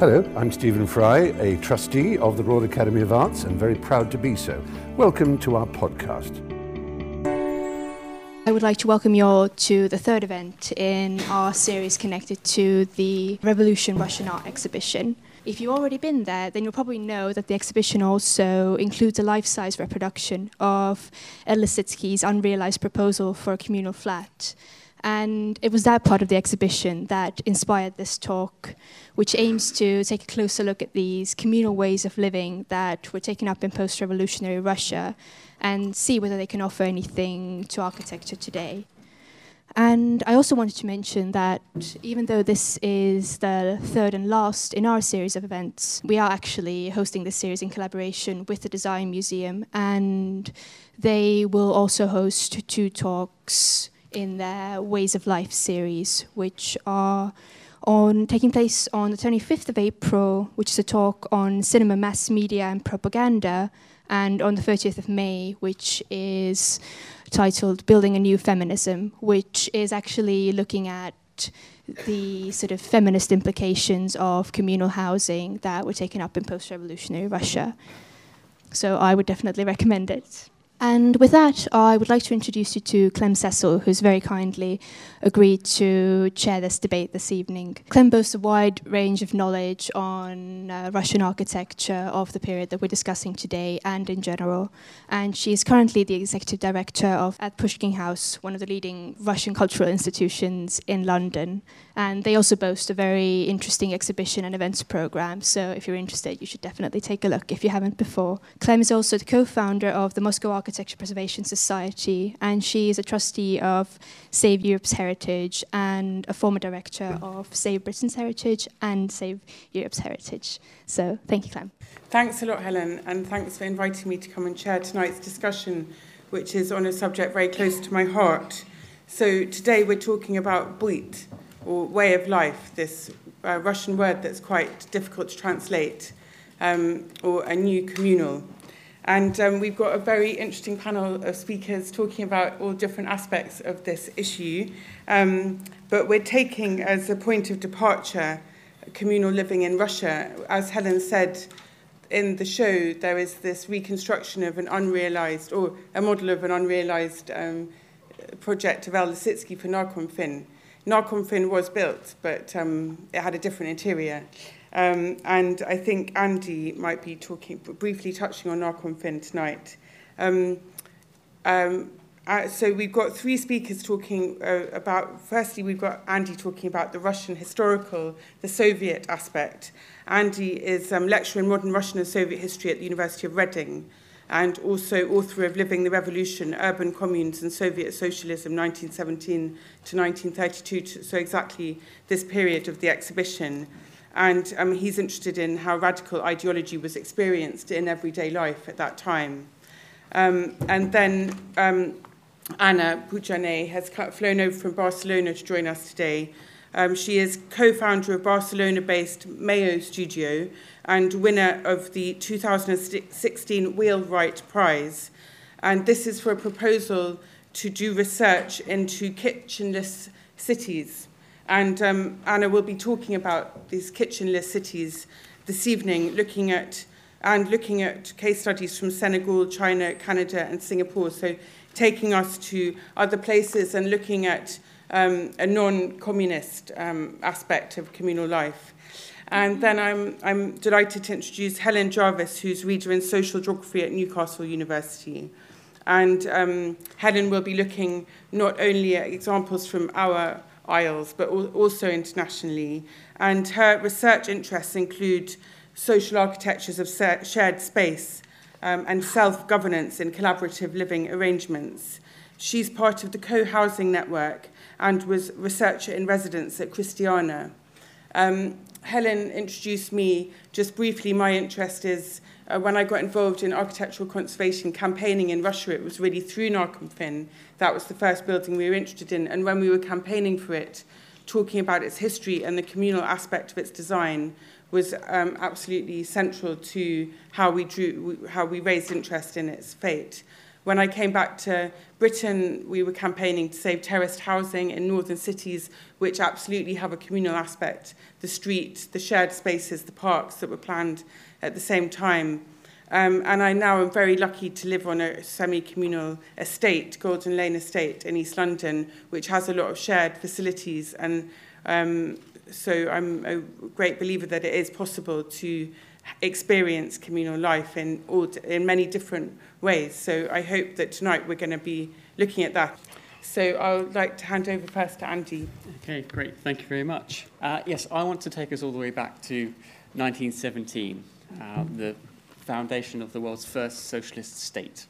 Hello, I'm Stephen Fry, a trustee of the Royal Academy of Arts and very proud to be so. Welcome to our podcast. I would like to welcome you all to the third event in our series connected to the Revolution Russian Art exhibition. If you've already been there, then you'll probably know that the exhibition also includes a life size reproduction of El Lissitzky's unrealized proposal for a communal flat. And it was that part of the exhibition that inspired this talk, which aims to take a closer look at these communal ways of living that were taken up in post revolutionary Russia and see whether they can offer anything to architecture today. And I also wanted to mention that even though this is the third and last in our series of events, we are actually hosting this series in collaboration with the Design Museum, and they will also host two talks in their Ways of Life series, which are on taking place on the 25th of April, which is a talk on cinema, mass media, and propaganda, and on the 30th of May, which is titled Building a New Feminism, which is actually looking at the sort of feminist implications of communal housing that were taken up in post revolutionary Russia. So I would definitely recommend it. And with that, I would like to introduce you to Clem Cecil, who's very kindly agreed to chair this debate this evening. Clem boasts a wide range of knowledge on uh, Russian architecture of the period that we're discussing today and in general. And she is currently the executive director of at Pushkin House, one of the leading Russian cultural institutions in London. And they also boast a very interesting exhibition and events program. So if you're interested, you should definitely take a look if you haven't before. Clem is also the co-founder of the Moscow Architecture Preservation Society, and she is a trustee of Save Europe's Heritage and a former director of Save Britain's Heritage and Save Europe's Heritage. So thank you, Clem. Thanks a lot, Helen, and thanks for inviting me to come and chair tonight's discussion, which is on a subject very close to my heart. So today we're talking about byt, or way of life, this uh, Russian word that's quite difficult to translate, um, or a new communal. And um, we've got a very interesting panel of speakers talking about all different aspects of this issue. Um, but we're taking as a point of departure communal living in Russia. As Helen said in the show, there is this reconstruction of an unrealized, or a model of an unrealized um, project of El Lissitzky for Narkomfin. Narkomfin was built, but um, it had a different interior. Um, and I think Andy might be talking briefly touching on Narconfin tonight. Um, um, uh, so we've got three speakers talking uh, about, firstly, we've got Andy talking about the Russian historical, the Soviet aspect. Andy is um, lecturer in modern Russian and Soviet history at the University of Reading and also author of Living the Revolution, Urban Communes and Soviet Socialism, 1917 to 1932, so exactly this period of the exhibition. And um, he's interested in how radical ideology was experienced in everyday life at that time. Um, and then um, Anna Pujane has flown over from Barcelona to join us today. Um, she is co-founder of Barcelona-based Mayo Studio and winner of the 2016 Wheelwright Prize. And this is for a proposal to do research into kitchenless cities. And um, Anna will be talking about these kitchenless cities this evening, looking at and looking at case studies from Senegal, China, Canada, and Singapore. So taking us to other places and looking at um, a non-communist um, aspect of communal life. And then I'm, I'm delighted to introduce Helen Jarvis, who's reader in social geography at Newcastle University. And um, Helen will be looking not only at examples from our Isles, but also internationally. And her research interests include social architectures of shared space um, and self-governance in collaborative living arrangements. She's part of the co-housing network and was researcher in residence at Christiana. Um, Helen introduced me just briefly. My interest is uh, when I got involved in architectural conservation campaigning in Russia, it was really through Narkomfin. That was the first building we were interested in. And when we were campaigning for it, talking about its history and the communal aspect of its design was um, absolutely central to how we drew, how we raised interest in its fate. When I came back to Britain, we were campaigning to save terraced housing in northern cities, which absolutely have a communal aspect. The street, the shared spaces, the parks that were planned at the same time. Um, and I now am very lucky to live on a semi-communal estate, Golden Lane Estate in East London, which has a lot of shared facilities. And um, so I'm a great believer that it is possible to experience communal life in, all, in many different ways. So I hope that tonight we're going to be looking at that. So I would like to hand over first to Andy. Okay, great. Thank you very much. Uh, yes, I want to take us all the way back to 1917, uh, the foundation of the world's first socialist state.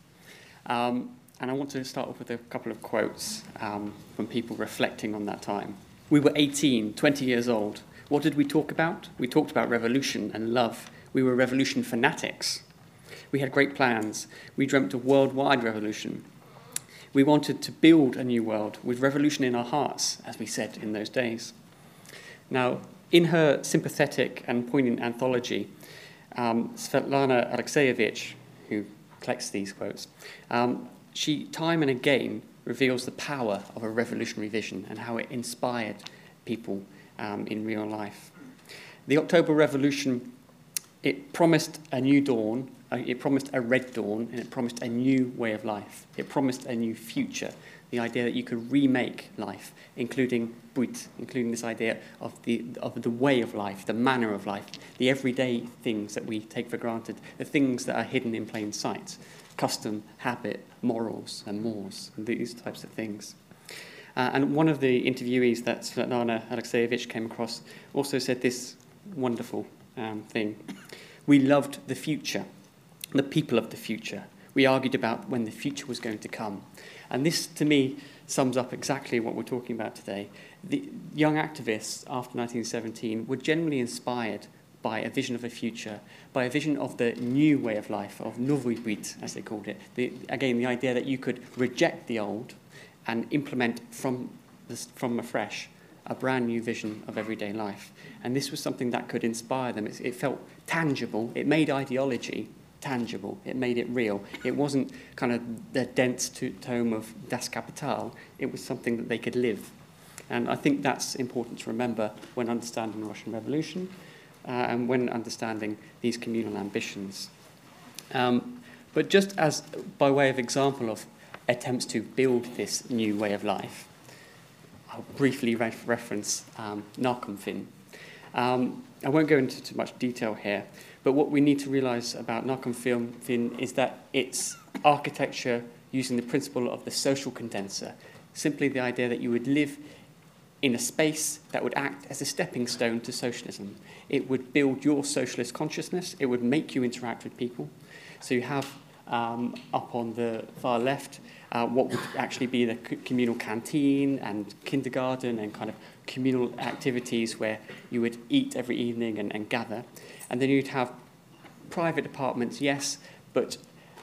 Um, and I want to start off with a couple of quotes um, from people reflecting on that time. We were 18, 20 years old. What did we talk about? We talked about revolution and love. We were revolution fanatics. We had great plans. We dreamt of worldwide revolution. We wanted to build a new world with revolution in our hearts, as we said in those days. Now, in her sympathetic and poignant anthology, um, Svetlana Alexievich, who collects these quotes, um, she time and again reveals the power of a revolutionary vision and how it inspired people um, in real life. The October Revolution, it promised a new dawn, uh, it promised a red dawn, and it promised a new way of life. It promised a new future, the idea that you could remake life, including Byt, including this idea of the, of the way of life, the manner of life, the everyday things that we take for granted, the things that are hidden in plain sight custom, habit, morals, and mores, and these types of things. Uh, and one of the interviewees that Svetlana Alexievich came across also said this wonderful um, thing. We loved the future, the people of the future. We argued about when the future was going to come. And this, to me, sums up exactly what we're talking about today. The young activists after 1917 were generally inspired by a vision of a future, by a vision of the new way of life, of Byt, as they called it. The, again, the idea that you could reject the old and implement from, from afresh a brand new vision of everyday life. And this was something that could inspire them. It, it felt tangible. It made ideology tangible. It made it real. It wasn't kind of the dense tome of Das Kapital. It was something that they could live. And I think that's important to remember when understanding the Russian Revolution uh, and when understanding these communal ambitions. Um, but just as by way of example of attempts to build this new way of life, I'll briefly re- reference um, Narkomfin. Um, I won't go into too much detail here, but what we need to realize about Narkomfin is that it's architecture using the principle of the social condenser, simply the idea that you would live in a space that would act as a stepping stone to socialism. It would build your socialist consciousness, it would make you interact with people. So you have um, up on the far left uh, what would actually be the communal canteen and kindergarten and kind of communal activities where you would eat every evening and, and gather. And then you'd have private apartments, yes, but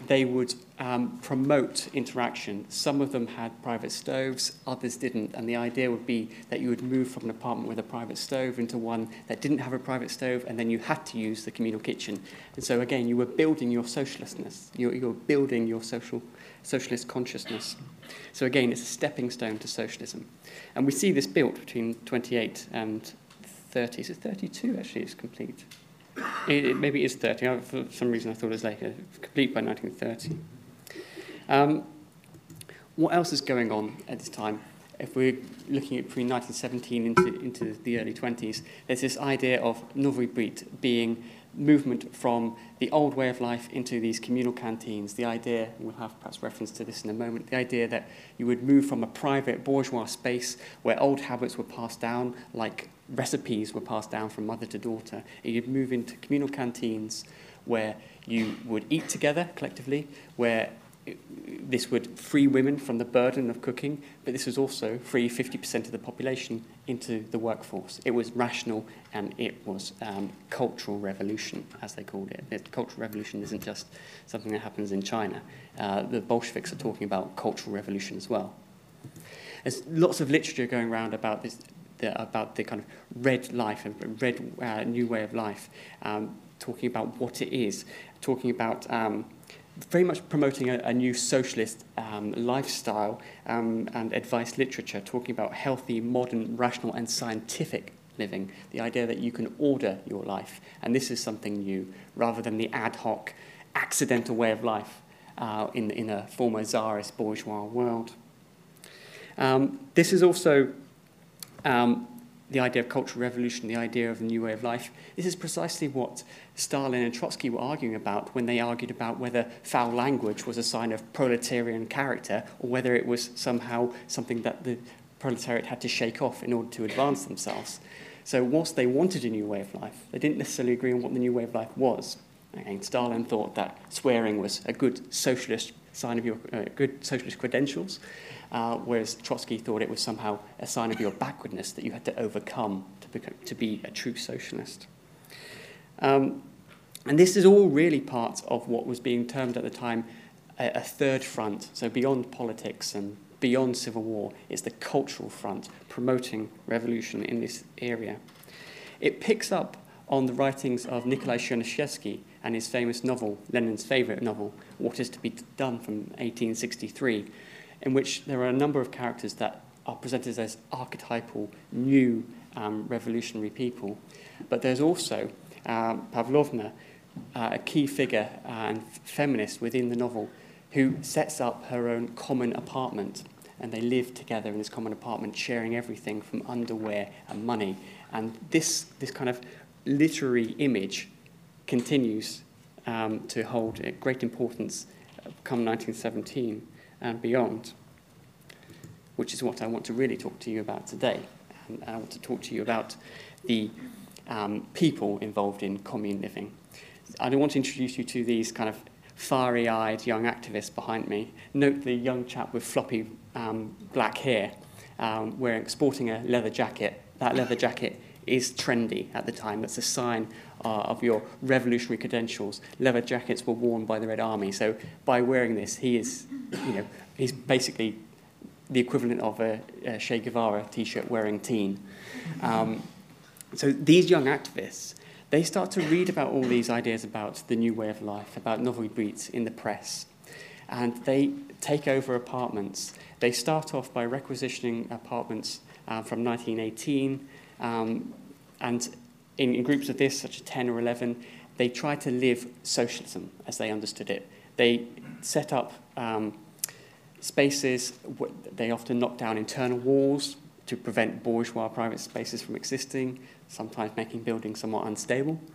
they would um, promote interaction. Some of them had private stoves, others didn't. And the idea would be that you would move from an apartment with a private stove into one that didn't have a private stove, and then you had to use the communal kitchen. And so, again, you were building your socialistness, you, you were building your social, socialist consciousness. So, again, it's a stepping stone to socialism. And we see this built between 28 and 30. So, 32 actually is complete. It, maybe it is 30. I, for some reason, I thought it was later. Complete by 1930. Um, what else is going on at this time? If we're looking at between 1917 into, into the early 20s, there's this idea of Novy Byt being movement from the old way of life into these communal canteens. The idea, we'll have perhaps reference to this in a moment, the idea that you would move from a private bourgeois space where old habits were passed down, like recipes were passed down from mother to daughter. You'd move into communal canteens where you would eat together collectively, where this would free women from the burden of cooking, but this was also free 50% of the population into the workforce. It was rational and it was um, cultural revolution, as they called it. The cultural revolution isn't just something that happens in China. Uh, the Bolsheviks are talking about cultural revolution as well. There's lots of literature going around about this, the, about the kind of red life and red uh, new way of life, um, talking about what it is, talking about um, very much promoting a, a new socialist um, lifestyle um, and advice literature, talking about healthy, modern, rational, and scientific living, the idea that you can order your life, and this is something new, rather than the ad hoc, accidental way of life uh, in, in a former czarist bourgeois world. Um, this is also um, the idea of cultural revolution, the idea of a new way of life. This is precisely what Stalin and Trotsky were arguing about when they argued about whether foul language was a sign of proletarian character or whether it was somehow something that the proletariat had to shake off in order to advance themselves. So, whilst they wanted a new way of life, they didn't necessarily agree on what the new way of life was. And Stalin thought that swearing was a good socialist sign of your uh, good socialist credentials, uh, whereas Trotsky thought it was somehow a sign of your backwardness that you had to overcome to, become, to be a true socialist. Um, and this is all really part of what was being termed at the time a, a third front. So beyond politics and beyond civil war, it's the cultural front promoting revolution in this area. It picks up on the writings of Nikolai Chernyshevsky and his famous novel, Lenin's favourite novel, What is to be Done from 1863, in which there are a number of characters that are presented as archetypal new um, revolutionary people. But there's also um, Pavlovna, uh, a key figure and feminist within the novel, who sets up her own common apartment. And they live together in this common apartment, sharing everything from underwear and money. And this, this kind of literary image continues um, to hold great importance come 1917 and beyond, which is what I want to really talk to you about today. And I want to talk to you about the um, people involved in commune living. I want to introduce you to these kind of fiery eyed young activists behind me. Note the young chap with floppy um, black hair um, wearing, sporting a leather jacket. That leather jacket is trendy at the time. That's a sign of your revolutionary credentials. Leather jackets were worn by the Red Army. So by wearing this, he is, you know, he's basically the equivalent of a, a Che Guevara t-shirt wearing teen. Um, so these young activists, they start to read about all these ideas about the new way of life, about Novoy Byt in the press, and they take over apartments. They start off by requisitioning apartments uh, from 1918, um, and in, in groups of this, such as 10 or 11, they tried to live socialism as they understood it. They set up um, spaces, they often knocked down internal walls to prevent bourgeois private spaces from existing sometimes making buildings somewhat unstable.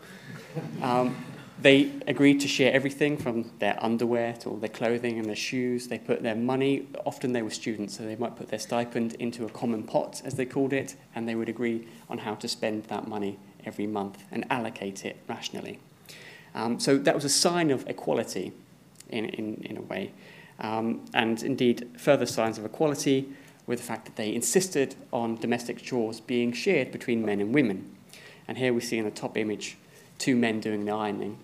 Um, they agreed to share everything from their underwear to all their clothing and their shoes. They put their money, often they were students, so they might put their stipend into a common pot, as they called it, and they would agree on how to spend that money every month and allocate it rationally. Um, so that was a sign of equality in, in, in a way. Um, and indeed, further signs of equality with the fact that they insisted on domestic chores being shared between men and women. And here we see in the top image two men doing the ironing.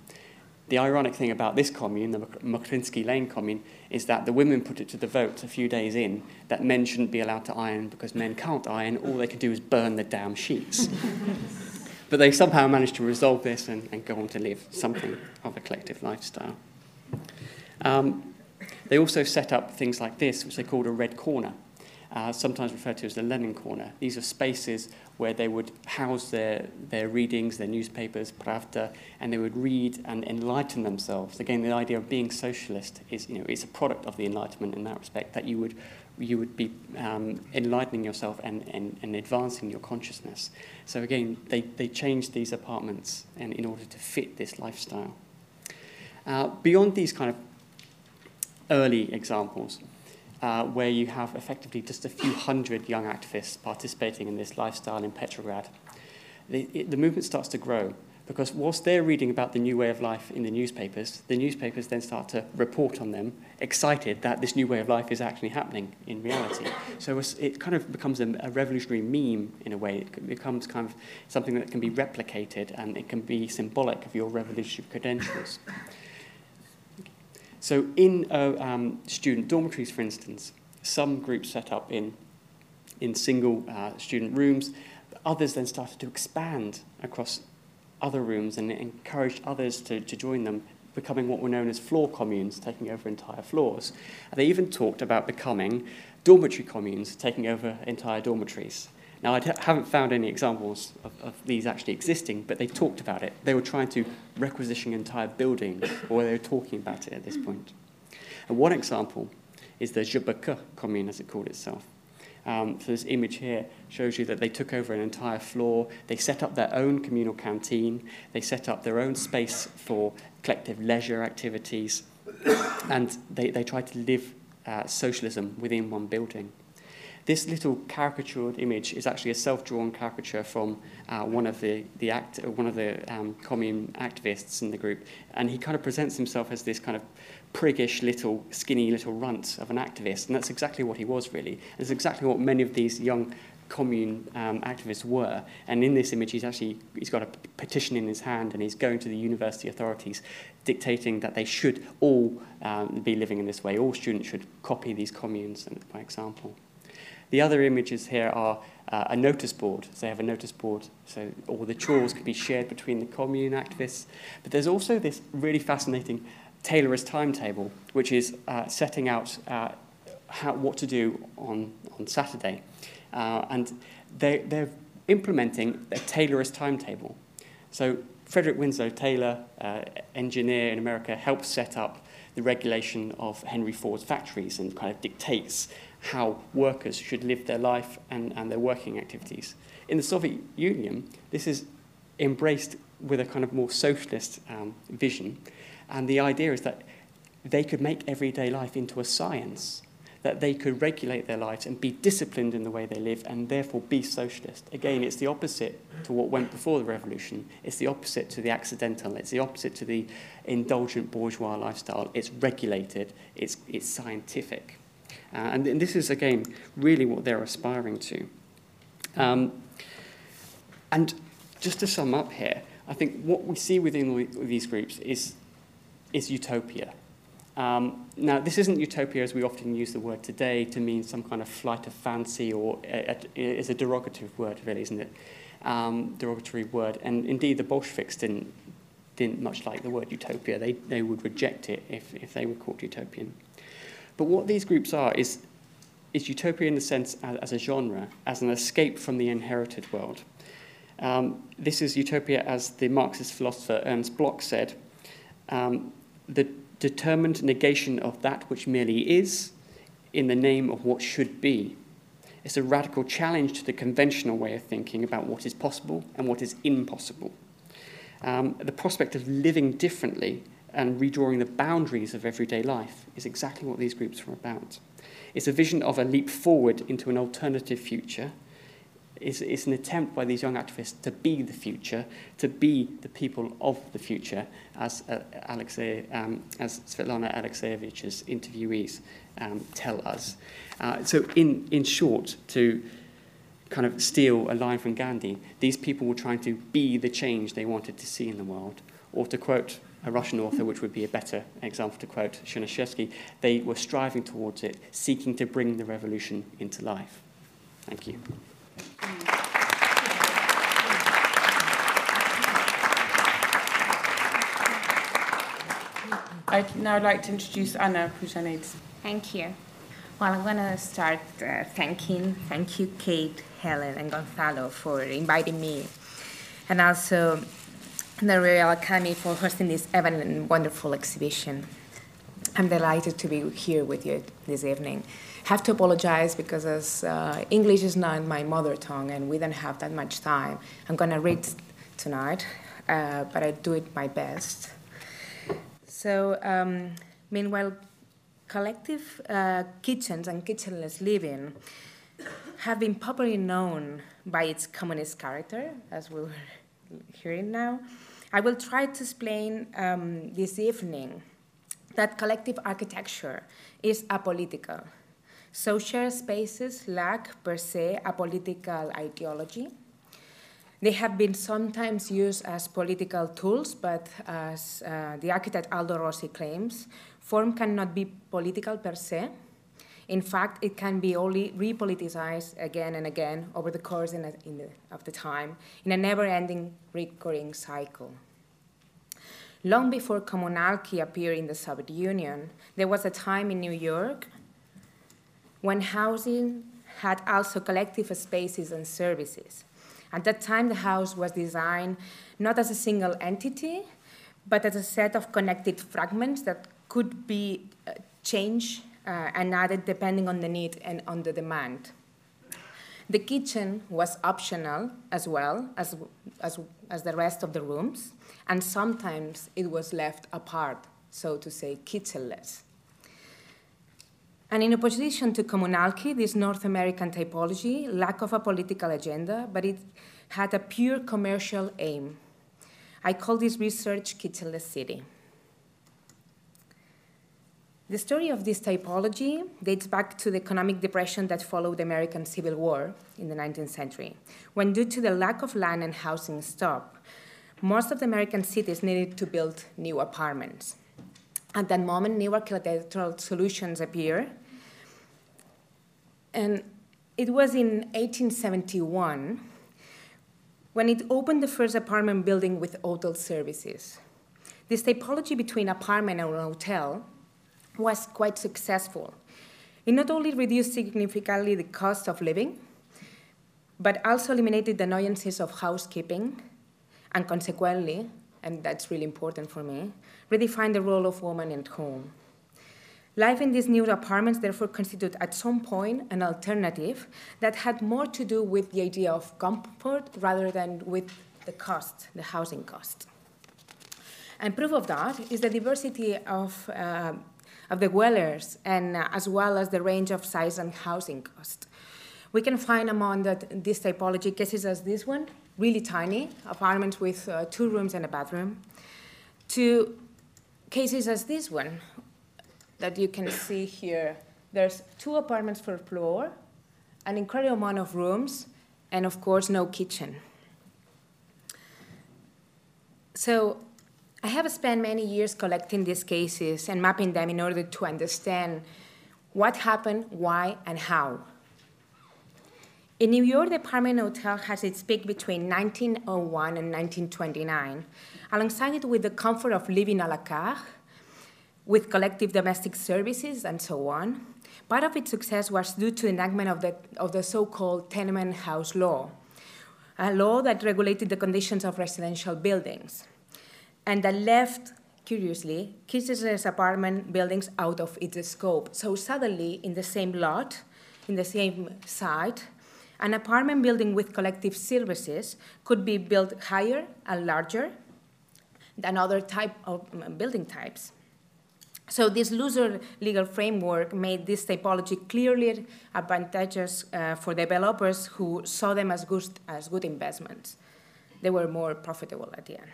The ironic thing about this commune, the Mokrinsky Lane commune, is that the women put it to the vote a few days in that men shouldn't be allowed to iron because men can't iron, all they can do is burn the damn sheets. but they somehow managed to resolve this and, and, go on to live something of a collective lifestyle. Um, they also set up things like this, which they called a red corner uh, sometimes referred to as the Lenin Corner. These are spaces where they would house their, their readings, their newspapers, Pravda, and they would read and enlighten themselves. Again, the idea of being socialist is, you know, it's a product of the Enlightenment in that respect, that you would, you would be um, enlightening yourself and, and, and advancing your consciousness. So again, they, they changed these apartments in, in order to fit this lifestyle. Uh, beyond these kind of early examples, uh, where you have effectively just a few hundred young activists participating in this lifestyle in Petrograd. The, it, the movement starts to grow because whilst they're reading about the new way of life in the newspapers, the newspapers then start to report on them, excited that this new way of life is actually happening in reality. So it kind of becomes a, a revolutionary meme in a way. It becomes kind of something that can be replicated and it can be symbolic of your revolutionary credentials. So in uh, um, student dormitories, for instance, some groups set up in, in single uh, student rooms, others then started to expand across other rooms and encouraged others to, to join them becoming what were known as floor communes, taking over entire floors. And they even talked about becoming dormitory communes, taking over entire dormitories. Now, I haven't found any examples of, of, these actually existing, but they talked about it. They were trying to requisition entire buildings, or they were talking about it at this point. And one example is the Je commune, as it called itself. Um, so this image here shows you that they took over an entire floor. They set up their own communal canteen. They set up their own space for collective leisure activities. and they, they tried to live uh, socialism within one building. This little caricatured image is actually a self-drawn caricature from uh, one of the, the act, one of the um, commune activists in the group, and he kind of presents himself as this kind of priggish little skinny little runt of an activist, and that's exactly what he was really. And it's exactly what many of these young commune um, activists were. And in this image, he's actually he's got a petition in his hand, and he's going to the university authorities, dictating that they should all um, be living in this way. All students should copy these communes by example. The other images here are uh, a notice board. So they have a notice board, so all the chores can be shared between the commune activists. But there's also this really fascinating Taylorist timetable, which is uh, setting out uh, how, what to do on, on Saturday. Uh, and they, they're implementing a Taylorist timetable. So Frederick Winslow Taylor, uh, engineer in America, helped set up the regulation of Henry Ford's factories and kind of dictates how workers should live their life and, and their working activities. In the Soviet Union, this is embraced with a kind of more socialist um, vision. And the idea is that they could make everyday life into a science, that they could regulate their lives and be disciplined in the way they live and therefore be socialist. Again, it's the opposite to what went before the revolution. It's the opposite to the accidental. It's the opposite to the indulgent bourgeois lifestyle. It's regulated, it's, it's scientific. Uh, and, and, this is, again, really what they're aspiring to. Um, and just to sum up here, I think what we see within these groups is, is utopia. Um, now, this isn't utopia as we often use the word today to mean some kind of flight of fancy or it's a derogative word, really, isn't it? Um, derogatory word. And indeed, the Bolsheviks didn't, didn't much like the word utopia. They, they would reject it if, if they were called utopian. But what these groups are is, is utopia in the sense as, as a genre, as an escape from the inherited world. Um, this is utopia, as the Marxist philosopher Ernst Bloch said, um, the determined negation of that which merely is in the name of what should be. It's a radical challenge to the conventional way of thinking about what is possible and what is impossible. Um, the prospect of living differently and redrawing the boundaries of everyday life is exactly what these groups are about. It's a vision of a leap forward into an alternative future. It's, it's an attempt by these young activists to be the future, to be the people of the future, as, uh, um, as Svetlana Alexievich's interviewees um, tell us. Uh, so, in, in short, to kind of steal a line from Gandhi, these people were trying to be the change they wanted to see in the world. Or to quote a Russian author, which would be a better example to quote Chernyshevsky, they were striving towards it, seeking to bring the revolution into life. Thank you. I'd now like to introduce Anna Puigjaner. Thank you. Well, I'm going to start uh, thanking, thank you, Kate, Helen, and Gonzalo for inviting me, and also the Royal Academy for hosting this evening and wonderful exhibition. I'm delighted to be here with you this evening. Have to apologize because as uh, English is not my mother tongue and we don't have that much time, I'm going to read tonight, uh, but I do it my best. So, um, meanwhile, collective uh, kitchens and kitchenless living have been popularly known by its communist character, as we were hearing now. I will try to explain um, this evening that collective architecture is apolitical. Social spaces lack per se a political ideology. They have been sometimes used as political tools, but as uh, the architect Aldo Rossi claims, form cannot be political per se. In fact, it can be only repoliticized again and again over the course in a, in the, of the time in a never ending recurring cycle. Long before communality appeared in the Soviet Union, there was a time in New York when housing had also collective spaces and services. At that time, the house was designed not as a single entity, but as a set of connected fragments that could be uh, changed uh, and added depending on the need and on the demand. The kitchen was optional as well as, as, as the rest of the rooms, and sometimes it was left apart, so to say, kitchenless. And in opposition to communality, this North American typology lack of a political agenda, but it had a pure commercial aim. I call this research kitchenless city. The story of this typology dates back to the economic depression that followed the American Civil War in the 19th century, when, due to the lack of land and housing stock, most of the American cities needed to build new apartments. At that moment, new architectural solutions appeared. And it was in 1871 when it opened the first apartment building with hotel services. This typology between apartment and hotel was quite successful. It not only reduced significantly the cost of living, but also eliminated the annoyances of housekeeping, and consequently, and that's really important for me, redefined the role of woman at home. Life in these new apartments therefore constituted at some point an alternative that had more to do with the idea of comfort rather than with the cost, the housing cost. And proof of that is the diversity of uh, of the dwellers and uh, as well as the range of size and housing cost. We can find among that, this typology cases as this one, really tiny, apartments with uh, two rooms and a bathroom, to cases as this one that you can see here. There's two apartments per floor, an incredible amount of rooms, and of course, no kitchen. So I have spent many years collecting these cases and mapping them in order to understand what happened, why, and how. In New York, the apartment hotel has its peak between 1901 and 1929, alongside it with the comfort of living a la carte, with collective domestic services and so on. Part of its success was due to the enactment of the, of the so called tenement house law, a law that regulated the conditions of residential buildings and the left, curiously, kitchenless apartment buildings out of its scope. So suddenly, in the same lot, in the same site, an apartment building with collective services could be built higher and larger than other type of um, building types. So this looser legal framework made this typology clearly advantageous uh, for developers who saw them as good, as good investments. They were more profitable at the end.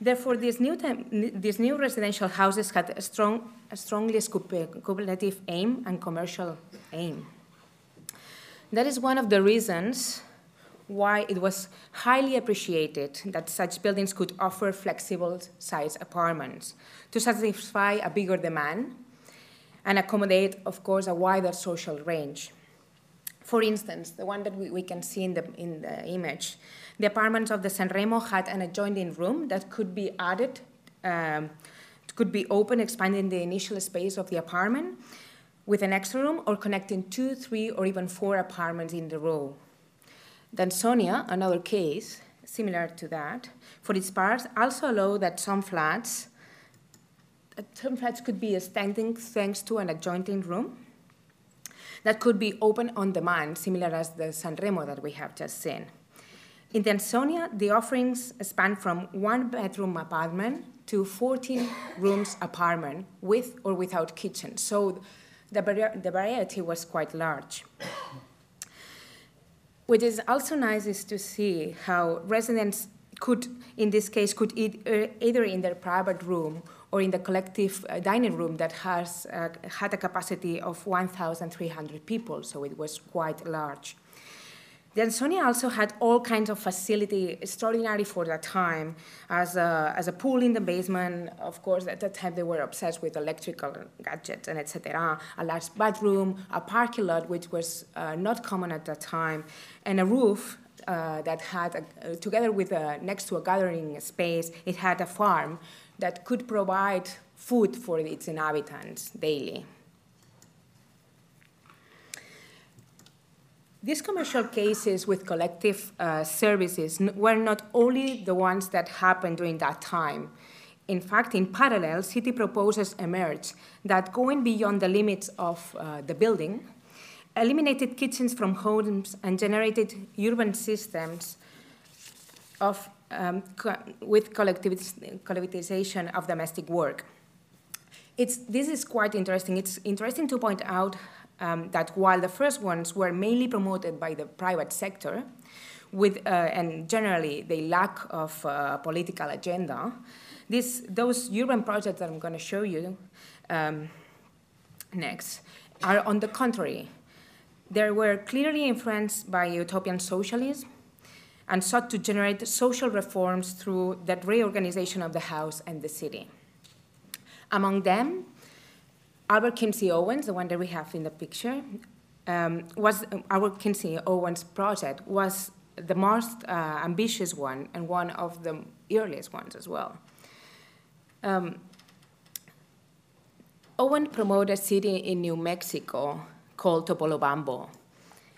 Therefore, these new, time, these new residential houses had a, strong, a strongly speculative aim and commercial aim. That is one of the reasons why it was highly appreciated that such buildings could offer flexible size apartments to satisfy a bigger demand and accommodate, of course, a wider social range. For instance, the one that we, we can see in the, in the image, the apartments of the San Remo had an adjoining room that could be added, um, could be open, expanding the initial space of the apartment with an extra room or connecting two, three, or even four apartments in the row. Ansonia, another case similar to that, for its part, also allowed that some flats, some flats could be extending thanks to an adjoining room that could be open on demand, similar as the San Remo that we have just seen. In Ansonia, the offerings span from one bedroom apartment to 14 rooms apartment with or without kitchen. So the, the variety was quite large. What is also nice is to see how residents could, in this case, could eat uh, either in their private room or in the collective uh, dining room that has uh, had a capacity of 1,300 people, so it was quite large. The Ansonia also had all kinds of facility, extraordinary for that time, as a, as a pool in the basement. Of course, at that time they were obsessed with electrical gadgets and etc. A large bathroom, a parking lot, which was uh, not common at that time, and a roof uh, that had, a, together with a, next to a gathering space, it had a farm that could provide food for its inhabitants daily. These commercial cases with collective uh, services were not only the ones that happened during that time. In fact, in parallel, city proposals emerged that going beyond the limits of uh, the building, eliminated kitchens from homes and generated urban systems of, um, co with collectivization of domestic work. It's, this is quite interesting. It's interesting to point out um, that while the first ones were mainly promoted by the private sector, with, uh, and generally they lack of uh, political agenda, this, those urban projects that I'm going to show you um, next are on the contrary. They were clearly influenced by utopian socialism and sought to generate social reforms through that reorganization of the house and the city. Among them, Albert Kimsey Owens, the one that we have in the picture, um, was Albert Kimsey Owens project was the most uh, ambitious one and one of the earliest ones as well. Um, Owen promoted a city in New Mexico called Topolobampo,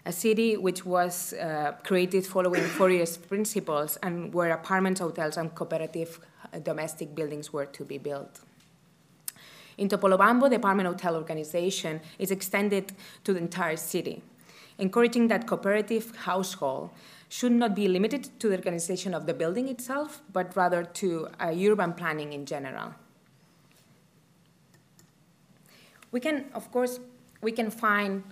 a city which was uh, created following Fourier's principles and where apartments, hotels, and cooperative uh, domestic buildings were to be built. In Topolobampo, the apartment hotel organization is extended to the entire city, encouraging that cooperative household should not be limited to the organization of the building itself, but rather to uh, urban planning in general. We can, of course, we can find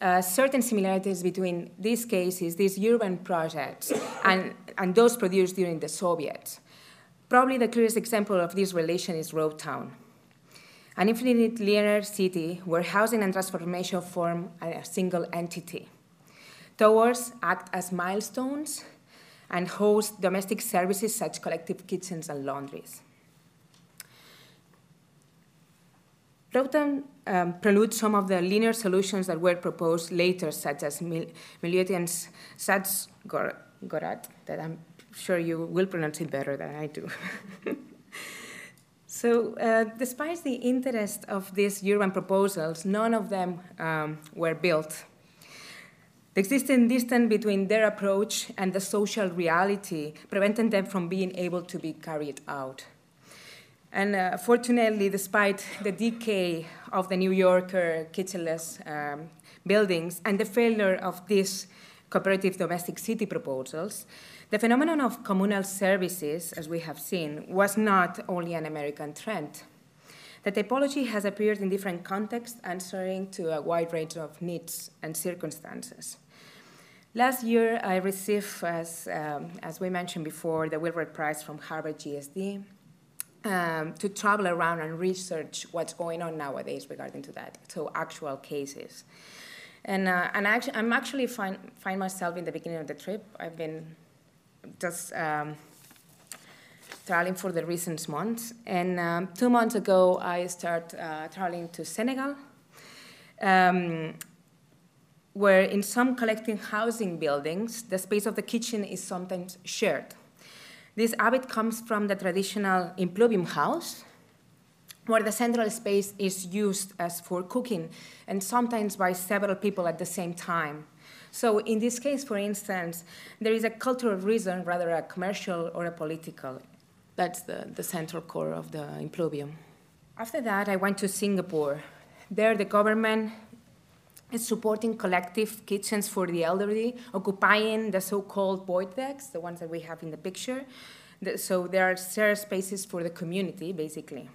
uh, certain similarities between these cases, these urban projects, and, and those produced during the Soviets. Probably the clearest example of this relation is Road Town an infinite linear city where housing and transformation form a single entity. Towers act as milestones and host domestic services such collective kitchens and laundries. Road Town um, preludes some of the linear solutions that were proposed later, such as Mil- Milutin's Sotsgorod, that I'm sure you will pronounce it better than I do. So, uh, despite the interest of these urban proposals, none of them um, were built. The existing distance between their approach and the social reality prevented them from being able to be carried out. And uh, fortunately, despite the decay of the New Yorker kitchenless um, buildings and the failure of these cooperative domestic city proposals, the phenomenon of communal services, as we have seen, was not only an American trend. The typology has appeared in different contexts, answering to a wide range of needs and circumstances. Last year, I received, as, um, as we mentioned before, the Wheelwright Prize from Harvard GSD um, to travel around and research what's going on nowadays regarding to that, so actual cases. And, uh, and actually, I'm actually find, find myself in the beginning of the trip. I've been just um, traveling for the recent months. And um, two months ago, I started uh, traveling to Senegal, um, where in some collective housing buildings, the space of the kitchen is sometimes shared. This habit comes from the traditional impluvium house, where the central space is used as for cooking and sometimes by several people at the same time. So in this case, for instance, there is a cultural reason rather a commercial or a political. That's the, the central core of the impluvium. After that, I went to Singapore. There, the government is supporting collective kitchens for the elderly, occupying the so-called void decks, the ones that we have in the picture. So there are shared spaces for the community, basically.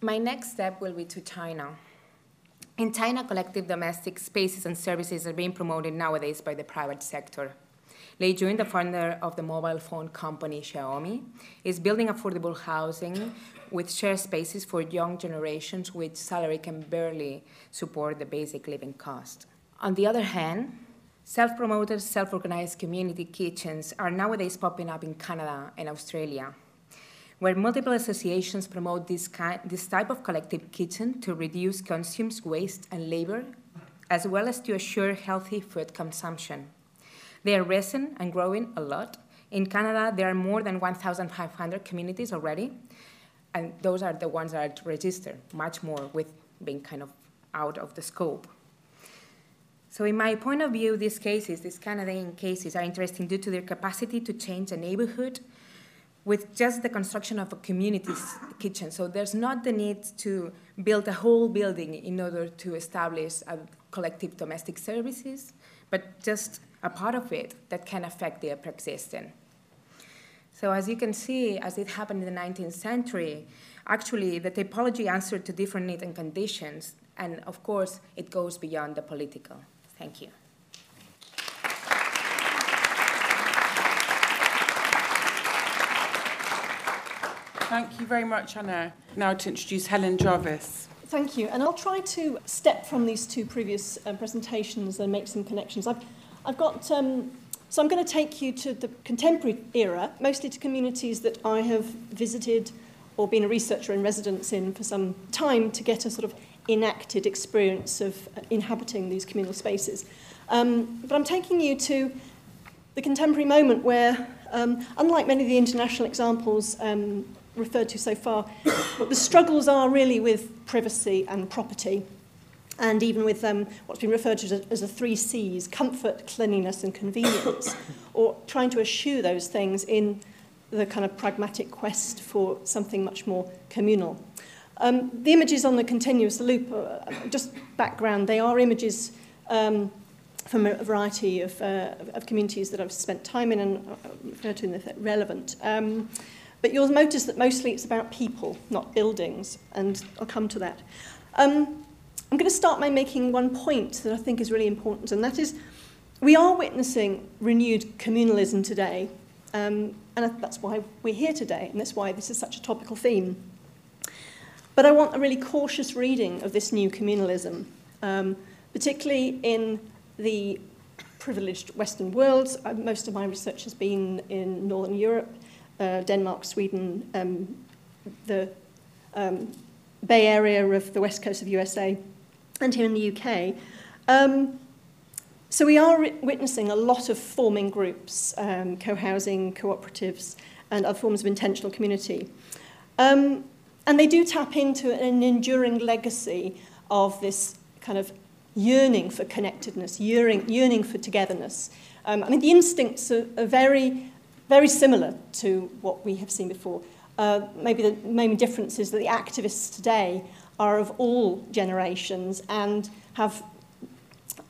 My next step will be to China. In China, collective domestic spaces and services are being promoted nowadays by the private sector. Lei Jun, the founder of the mobile phone company Xiaomi, is building affordable housing with shared spaces for young generations which salary can barely support the basic living cost. On the other hand, self promoted, self organized community kitchens are nowadays popping up in Canada and Australia where multiple associations promote this, kind, this type of collective kitchen to reduce consumes waste and labor, as well as to assure healthy food consumption. They are recent and growing a lot. In Canada, there are more than 1,500 communities already, and those are the ones that are registered, much more with being kind of out of the scope. So, in my point of view, these cases, these Canadian cases, are interesting due to their capacity to change a neighborhood with just the construction of a community kitchen. So, there's not the need to build a whole building in order to establish a collective domestic services, but just a part of it that can affect the pre-existing. So as you can see, as it happened in the 19th century, actually the typology answered to different needs and conditions, and of course, it goes beyond the political. Thank you. Thank you very much, Anna. Now to introduce Helen Jarvis. Thank you. And I'll try to step from these two previous uh, presentations and make some connections. I've, I've got, um, so I'm going to take you to the contemporary era, mostly to communities that I have visited or been a researcher in residence in for some time to get a sort of enacted experience of uh, inhabiting these communal spaces. Um, but I'm taking you to the contemporary moment where, um, unlike many of the international examples um, referred to so far, the struggles are really with privacy and property, and even with um, what's been referred to as, as the three C's, comfort, cleanliness and convenience, or trying to eschew those things in the kind of pragmatic quest for something much more communal. Um, the images on the continuous loop, are, just background, they are images um, from a variety of, uh, of communities that I've spent time in and uh, uh, refer to in the relevant. Um, But you'll notice that mostly it's about people, not buildings, and I'll come to that. Um, I'm going to start by making one point that I think is really important, and that is we are witnessing renewed communalism today, um, and that's why we're here today, and that's why this is such a topical theme. But I want a really cautious reading of this new communalism, um, particularly in the privileged Western world. Uh, most of my research has been in Northern Europe, uh, Denmark, Sweden, um, the um, Bay Area of the west coast of USA, and here in the UK. Um, so we are witnessing a lot of forming groups, um, co-housing, cooperatives, and other forms of intentional community. Um, and they do tap into an enduring legacy of this kind of yearning for connectedness, yearning, yearning for togetherness. Um, I mean, the instincts are, are very very similar to what we have seen before. Uh, maybe the main difference is that the activists today are of all generations and have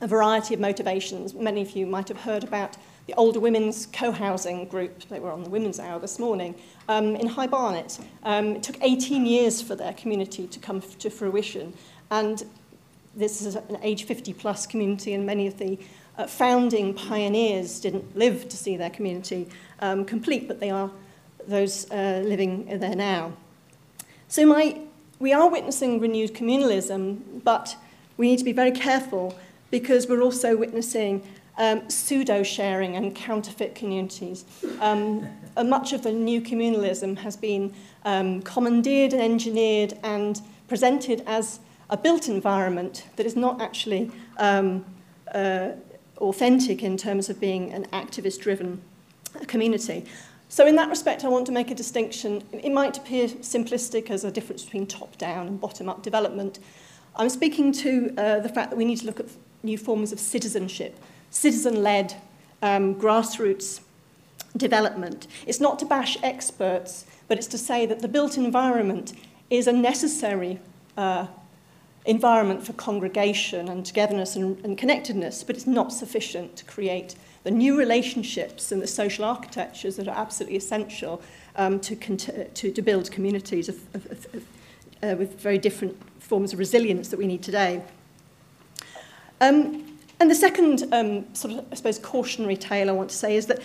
a variety of motivations. Many of you might have heard about the older women's co-housing group. They were on the Women's Hour this morning um, in High Barnet. Um, it took 18 years for their community to come to fruition. And this is an age 50 plus community and many of the uh, founding pioneers didn't live to see their community um, complete, but they are those uh, living there now. So my, we are witnessing renewed communalism, but we need to be very careful because we're also witnessing um, pseudo-sharing and counterfeit communities. Um, much of the new communalism has been um, commandeered and engineered and presented as a built environment that is not actually um, uh, authentic in terms of being an activist-driven community. So in that respect, I want to make a distinction. It might appear simplistic as a difference between top-down and bottom-up development. I'm speaking to uh, the fact that we need to look at new forms of citizenship, citizen-led um, grassroots development. It's not to bash experts, but it's to say that the built environment is a necessary uh, environment for congregation and togetherness and, and connectedness, but it's not sufficient to create the new relationships and the social architectures that are absolutely essential um, to, to, to build communities of, of, of, uh, with very different forms of resilience that we need today. Um, and the second um, sort of, I suppose, cautionary tale I want to say is that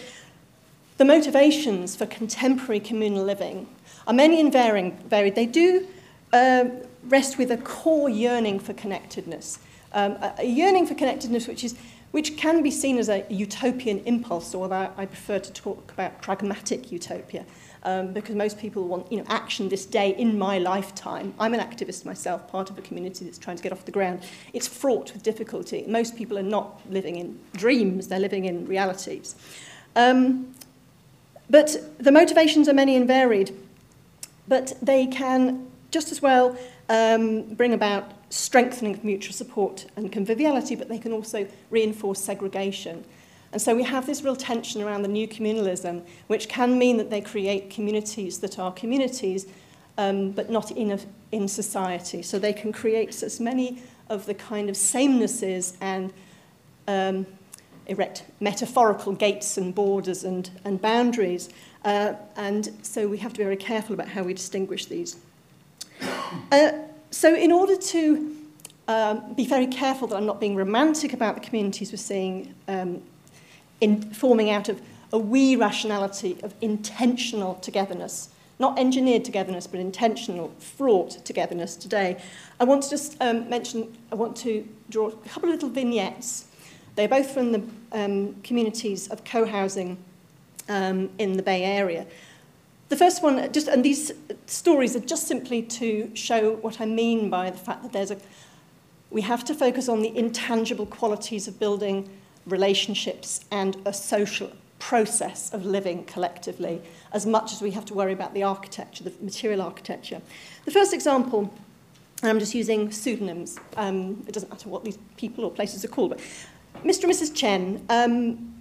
the motivations for contemporary communal living are many and varying, varied. They do uh, rest with a core yearning for connectedness, um, a, a yearning for connectedness which is which can be seen as a utopian impulse, or I prefer to talk about pragmatic utopia, um, because most people want you know, action this day in my lifetime. I'm an activist myself, part of a community that's trying to get off the ground. It's fraught with difficulty. Most people are not living in dreams, they're living in realities. Um, but the motivations are many and varied, but they can just as well um, bring about strengthening of mutual support and conviviality, but they can also reinforce segregation. And so we have this real tension around the new communalism, which can mean that they create communities that are communities, um, but not in, a, in society. So they can create as many of the kind of samenesses and um, erect metaphorical gates and borders and, and boundaries. Uh, and so we have to be very careful about how we distinguish these. Uh, so in order to um, be very careful that I'm not being romantic about the communities we're seeing um, in forming out of a we rationality of intentional togetherness, not engineered togetherness, but intentional, fraught togetherness today. I want to just um, mention, I want to draw a couple of little vignettes. They're both from the um, communities of co-housing um, in the Bay Area. The first one, just, and these stories are just simply to show what I mean by the fact that there's a, we have to focus on the intangible qualities of building relationships and a social process of living collectively as much as we have to worry about the architecture, the material architecture. The first example, and I'm just using pseudonyms, um, it doesn't matter what these people or places are called, but Mr. and Mrs. Chen, um,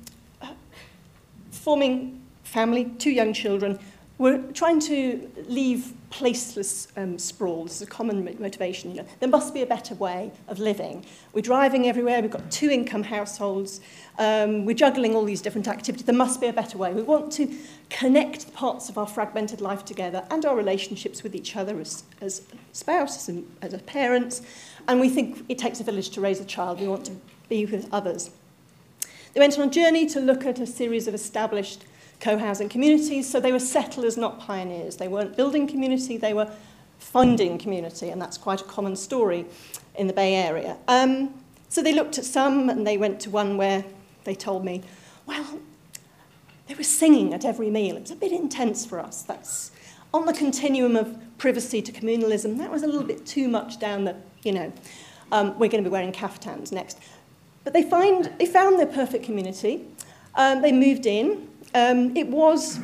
forming family, two young children, We're trying to leave placeless um, sprawl. This is a common motivation. You know, there must be a better way of living. We're driving everywhere. We've got two income households. Um, we're juggling all these different activities. There must be a better way. We want to connect the parts of our fragmented life together and our relationships with each other as, as spouses and as parents. And we think it takes a village to raise a child. We want to be with others. They went on a journey to look at a series of established co-housing communities. So they were settlers, not pioneers. They weren't building community, they were funding community, and that's quite a common story in the Bay Area. Um, so they looked at some, and they went to one where they told me, well, they were singing at every meal. It was a bit intense for us. That's on the continuum of privacy to communalism. That was a little bit too much down the, you know, um, we're going to be wearing kaftans next. But they, find, they found their perfect community. Um, they moved in. um, it was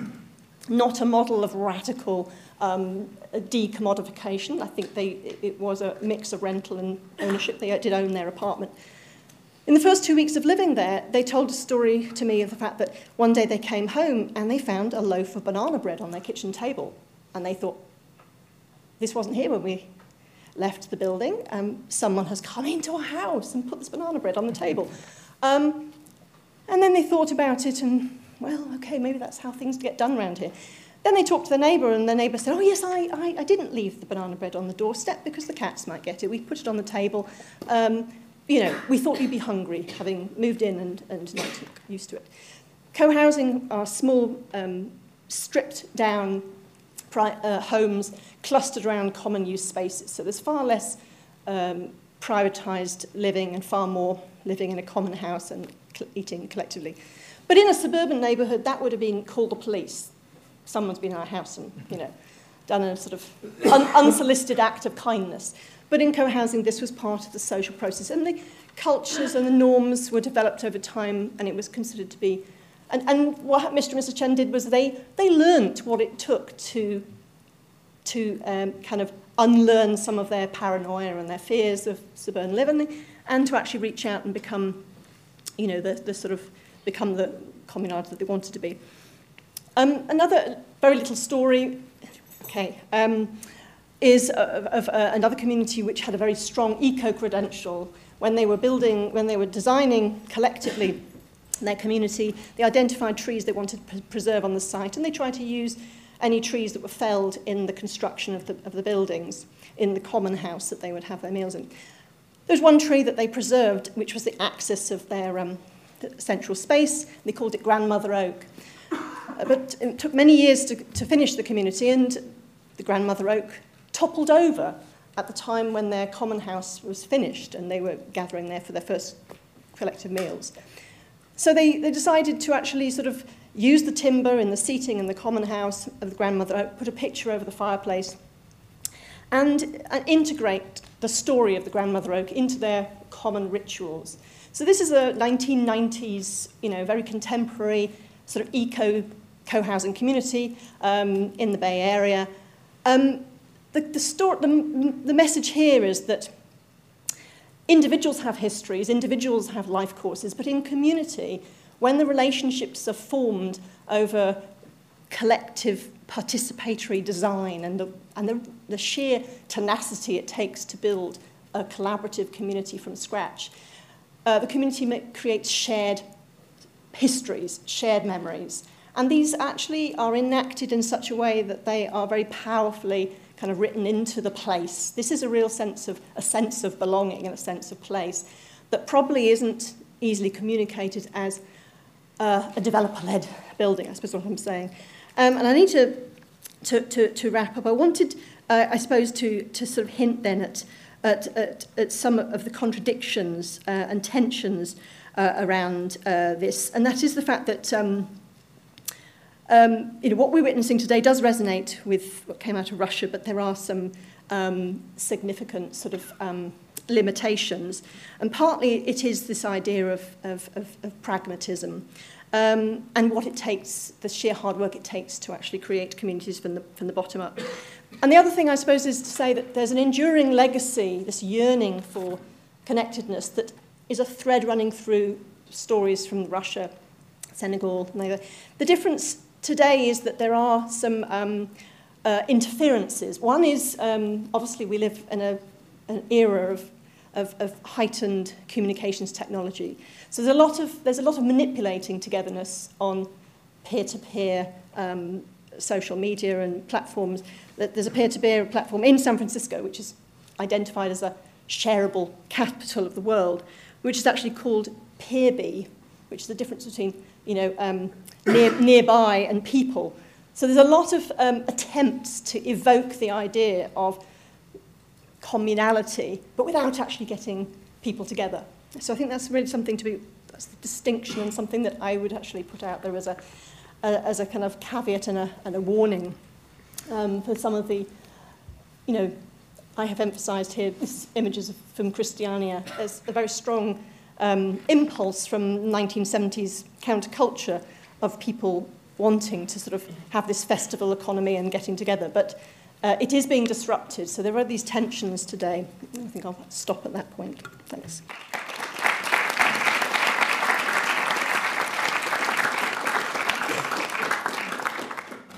not a model of radical um, decommodification. I think they, it was a mix of rental and ownership. They did own their apartment. In the first two weeks of living there, they told a story to me of the fact that one day they came home and they found a loaf of banana bread on their kitchen table. And they thought, this wasn't here when we left the building. Um, someone has come into our house and put this banana bread on the table. Um, and then they thought about it and well, okay, maybe that's how things get done around here. Then they talked to the neighbour, and the neighbour said, oh, yes, I, I, I didn't leave the banana bread on the doorstep because the cats might get it. We put it on the table. Um, you know, we thought you'd be hungry, having moved in and, and not used to it. Co-housing are small, um, stripped down uh, homes clustered around common use spaces. So there's far less um, privatised living and far more living in a common house and eating collectively. But in a suburban neighbourhood, that would have been called the police. Someone's been in our house and, you know, done a sort of un unsolicited act of kindness. But in co-housing, this was part of the social process. And the cultures and the norms were developed over time, and it was considered to be... And, and what Mr. and Mrs. Chen did was they, they learnt what it took to, to um, kind of unlearn some of their paranoia and their fears of suburban living, and to actually reach out and become, you know, the, the sort of become the communard that they wanted to be. Um, another very little story okay, um, is of, of uh, another community which had a very strong eco-credential. When they were building, when they were designing collectively their community, they identified trees they wanted to preserve on the site and they tried to use any trees that were felled in the construction of the, of the buildings in the common house that they would have their meals in. There's one tree that they preserved, which was the axis of their um, central space. They called it Grandmother Oak. Uh, but it took many years to, to finish the community, and the Grandmother Oak toppled over at the time when their common house was finished and they were gathering there for their first collective meals. So they, they decided to actually sort of use the timber in the seating in the common house of the grandmother oak, put a picture over the fireplace, and, and integrate the story of the grandmother oak into their common rituals. So this is a 1990s, you know, very contemporary sort of eco co-housing community um, in the Bay Area. Um, the, the, story, the, the message here is that individuals have histories, individuals have life courses, but in community, when the relationships are formed over collective participatory design and the, and the, the sheer tenacity it takes to build a collaborative community from scratch, uh, the community creates shared histories, shared memories. And these actually are enacted in such a way that they are very powerfully kind of written into the place. This is a real sense of a sense of belonging and a sense of place that probably isn't easily communicated as uh, a developer-led building, I suppose what I'm saying. Um, and I need to, to, to, to wrap up. I wanted, uh, I suppose, to, to sort of hint then at, at, at, at some of the contradictions uh, and tensions uh, around uh, this. And that is the fact that um, um, you know, what we're witnessing today does resonate with what came out of Russia, but there are some um, significant sort of um, limitations. And partly it is this idea of, of, of, of pragmatism. Uh, um, and what it takes, the sheer hard work it takes to actually create communities from the, from the bottom up. And the other thing, I suppose, is to say that there's an enduring legacy, this yearning for connectedness that is a thread running through stories from Russia, Senegal. The difference today is that there are some um, uh, interferences. One is, um, obviously, we live in a, an era of, of, of heightened communications technology. So there's a lot of, there's a lot of manipulating togetherness on peer-to-peer -peer, um, social media and platforms. There's a peer-to-peer -peer platform in San Francisco, which is identified as a shareable capital of the world, which is actually called PeerBee, which is the difference between you know, um, near, nearby and people. So there's a lot of um, attempts to evoke the idea of communality, but without actually getting people together. So I think that's really something to be, that's the distinction and something that I would actually put out there as a, a as a kind of caveat and a, and a warning um, for some of the, you know, I have emphasised here this images of, from Christiania as a very strong um, impulse from 1970s counterculture of people wanting to sort of have this festival economy and getting together. But uh, it is being disrupted, so there are these tensions today. I think I'll stop at that point. Thanks.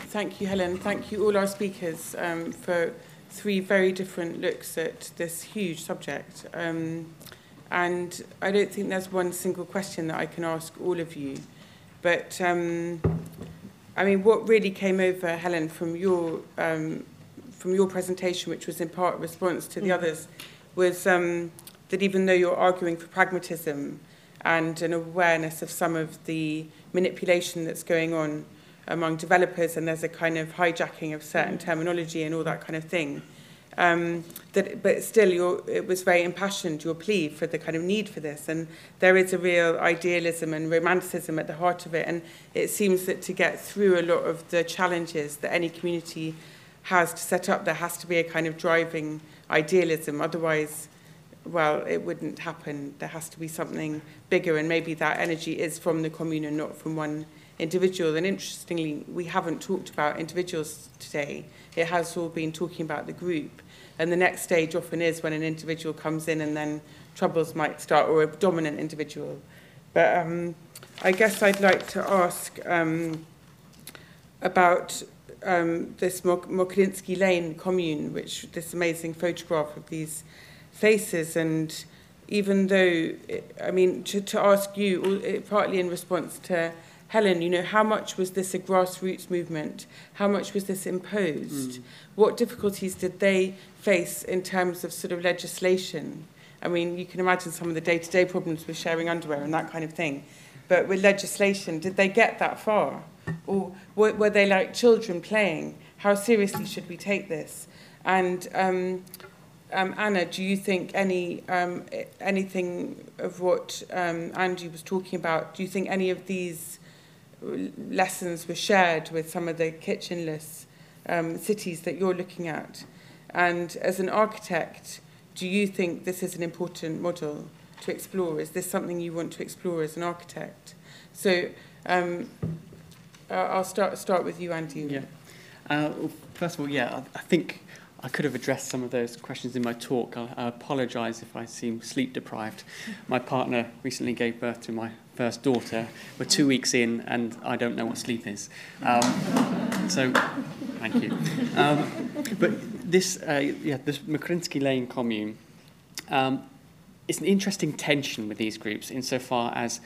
Thank you, Helen. Thank you, all our speakers, um, for three very different looks at this huge subject. Um, and I don't think there's one single question that I can ask all of you. But um, I mean, what really came over, Helen, from your um, from your presentation, which was in part a response to the mm. others, was um, that even though you're arguing for pragmatism and an awareness of some of the manipulation that's going on among developers, and there's a kind of hijacking of certain mm. terminology and all that kind of thing, um, that, but still your, it was very impassioned, your plea for the kind of need for this. And there is a real idealism and romanticism at the heart of it. And it seems that to get through a lot of the challenges that any community has to set up, there has to be a kind of driving idealism. Otherwise, well, it wouldn't happen. There has to be something bigger, and maybe that energy is from the commune and not from one individual. And interestingly, we haven't talked about individuals today. It has all been talking about the group. And the next stage often is when an individual comes in and then troubles might start, or a dominant individual. But um, I guess I'd like to ask um, about um, this Mokrinsky Lane commune, which this amazing photograph of these faces. And even though, it, I mean, to, to ask you, partly in response to Helen, you know, how much was this a grassroots movement? How much was this imposed? Mm. What difficulties did they face in terms of sort of legislation? I mean, you can imagine some of the day-to-day problems with sharing underwear and that kind of thing. But with legislation, did they get that far? Or were, were they like children playing? How seriously should we take this? And um, um, Anna, do you think any um, anything of what um, Andy was talking about? Do you think any of these lessons were shared with some of the kitchenless um, cities that you're looking at. And as an architect, do you think this is an important model to explore? Is this something you want to explore as an architect? So um, I'll start, start with you, Andy. Yeah. Uh, well, first of all, yeah, I, I think I could have addressed some of those questions in my talk. I, I apologise if I seem sleep deprived. My partner recently gave birth to my first daughter. We're two weeks in, and I don't know what sleep is. Um, so, thank you. Um, but this, uh, yeah, this Mokrynsky Lane commune, um, it's an interesting tension with these groups insofar as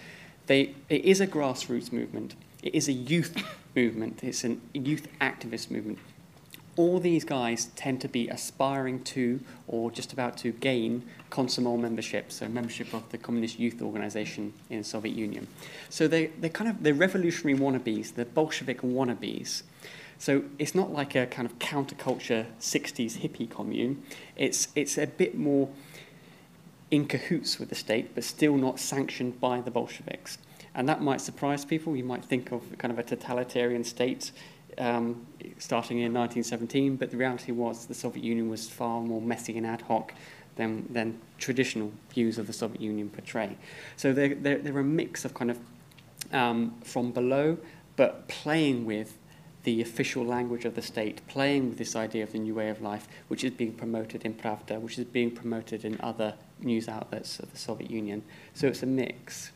they, it is a grassroots movement. It is a youth movement. It's a youth activist movement. All these guys tend to be aspiring to or just about to gain Komsomol membership, so membership of the Communist Youth Organization in the Soviet Union. So they, they're kind of they're revolutionary wannabes, they're Bolshevik wannabes. So it's not like a kind of counterculture 60s hippie commune. It's, it's a bit more in cahoots with the state, but still not sanctioned by the Bolsheviks. And that might surprise people. You might think of kind of a totalitarian state um, starting in 1917, but the reality was the Soviet Union was far more messy and ad hoc than, than traditional views of the Soviet Union portray. So they're, they're, they're a mix of kind of um, from below, but playing with the official language of the state, playing with this idea of the new way of life, which is being promoted in Pravda, which is being promoted in other news outlets of the Soviet Union. So it's a mix.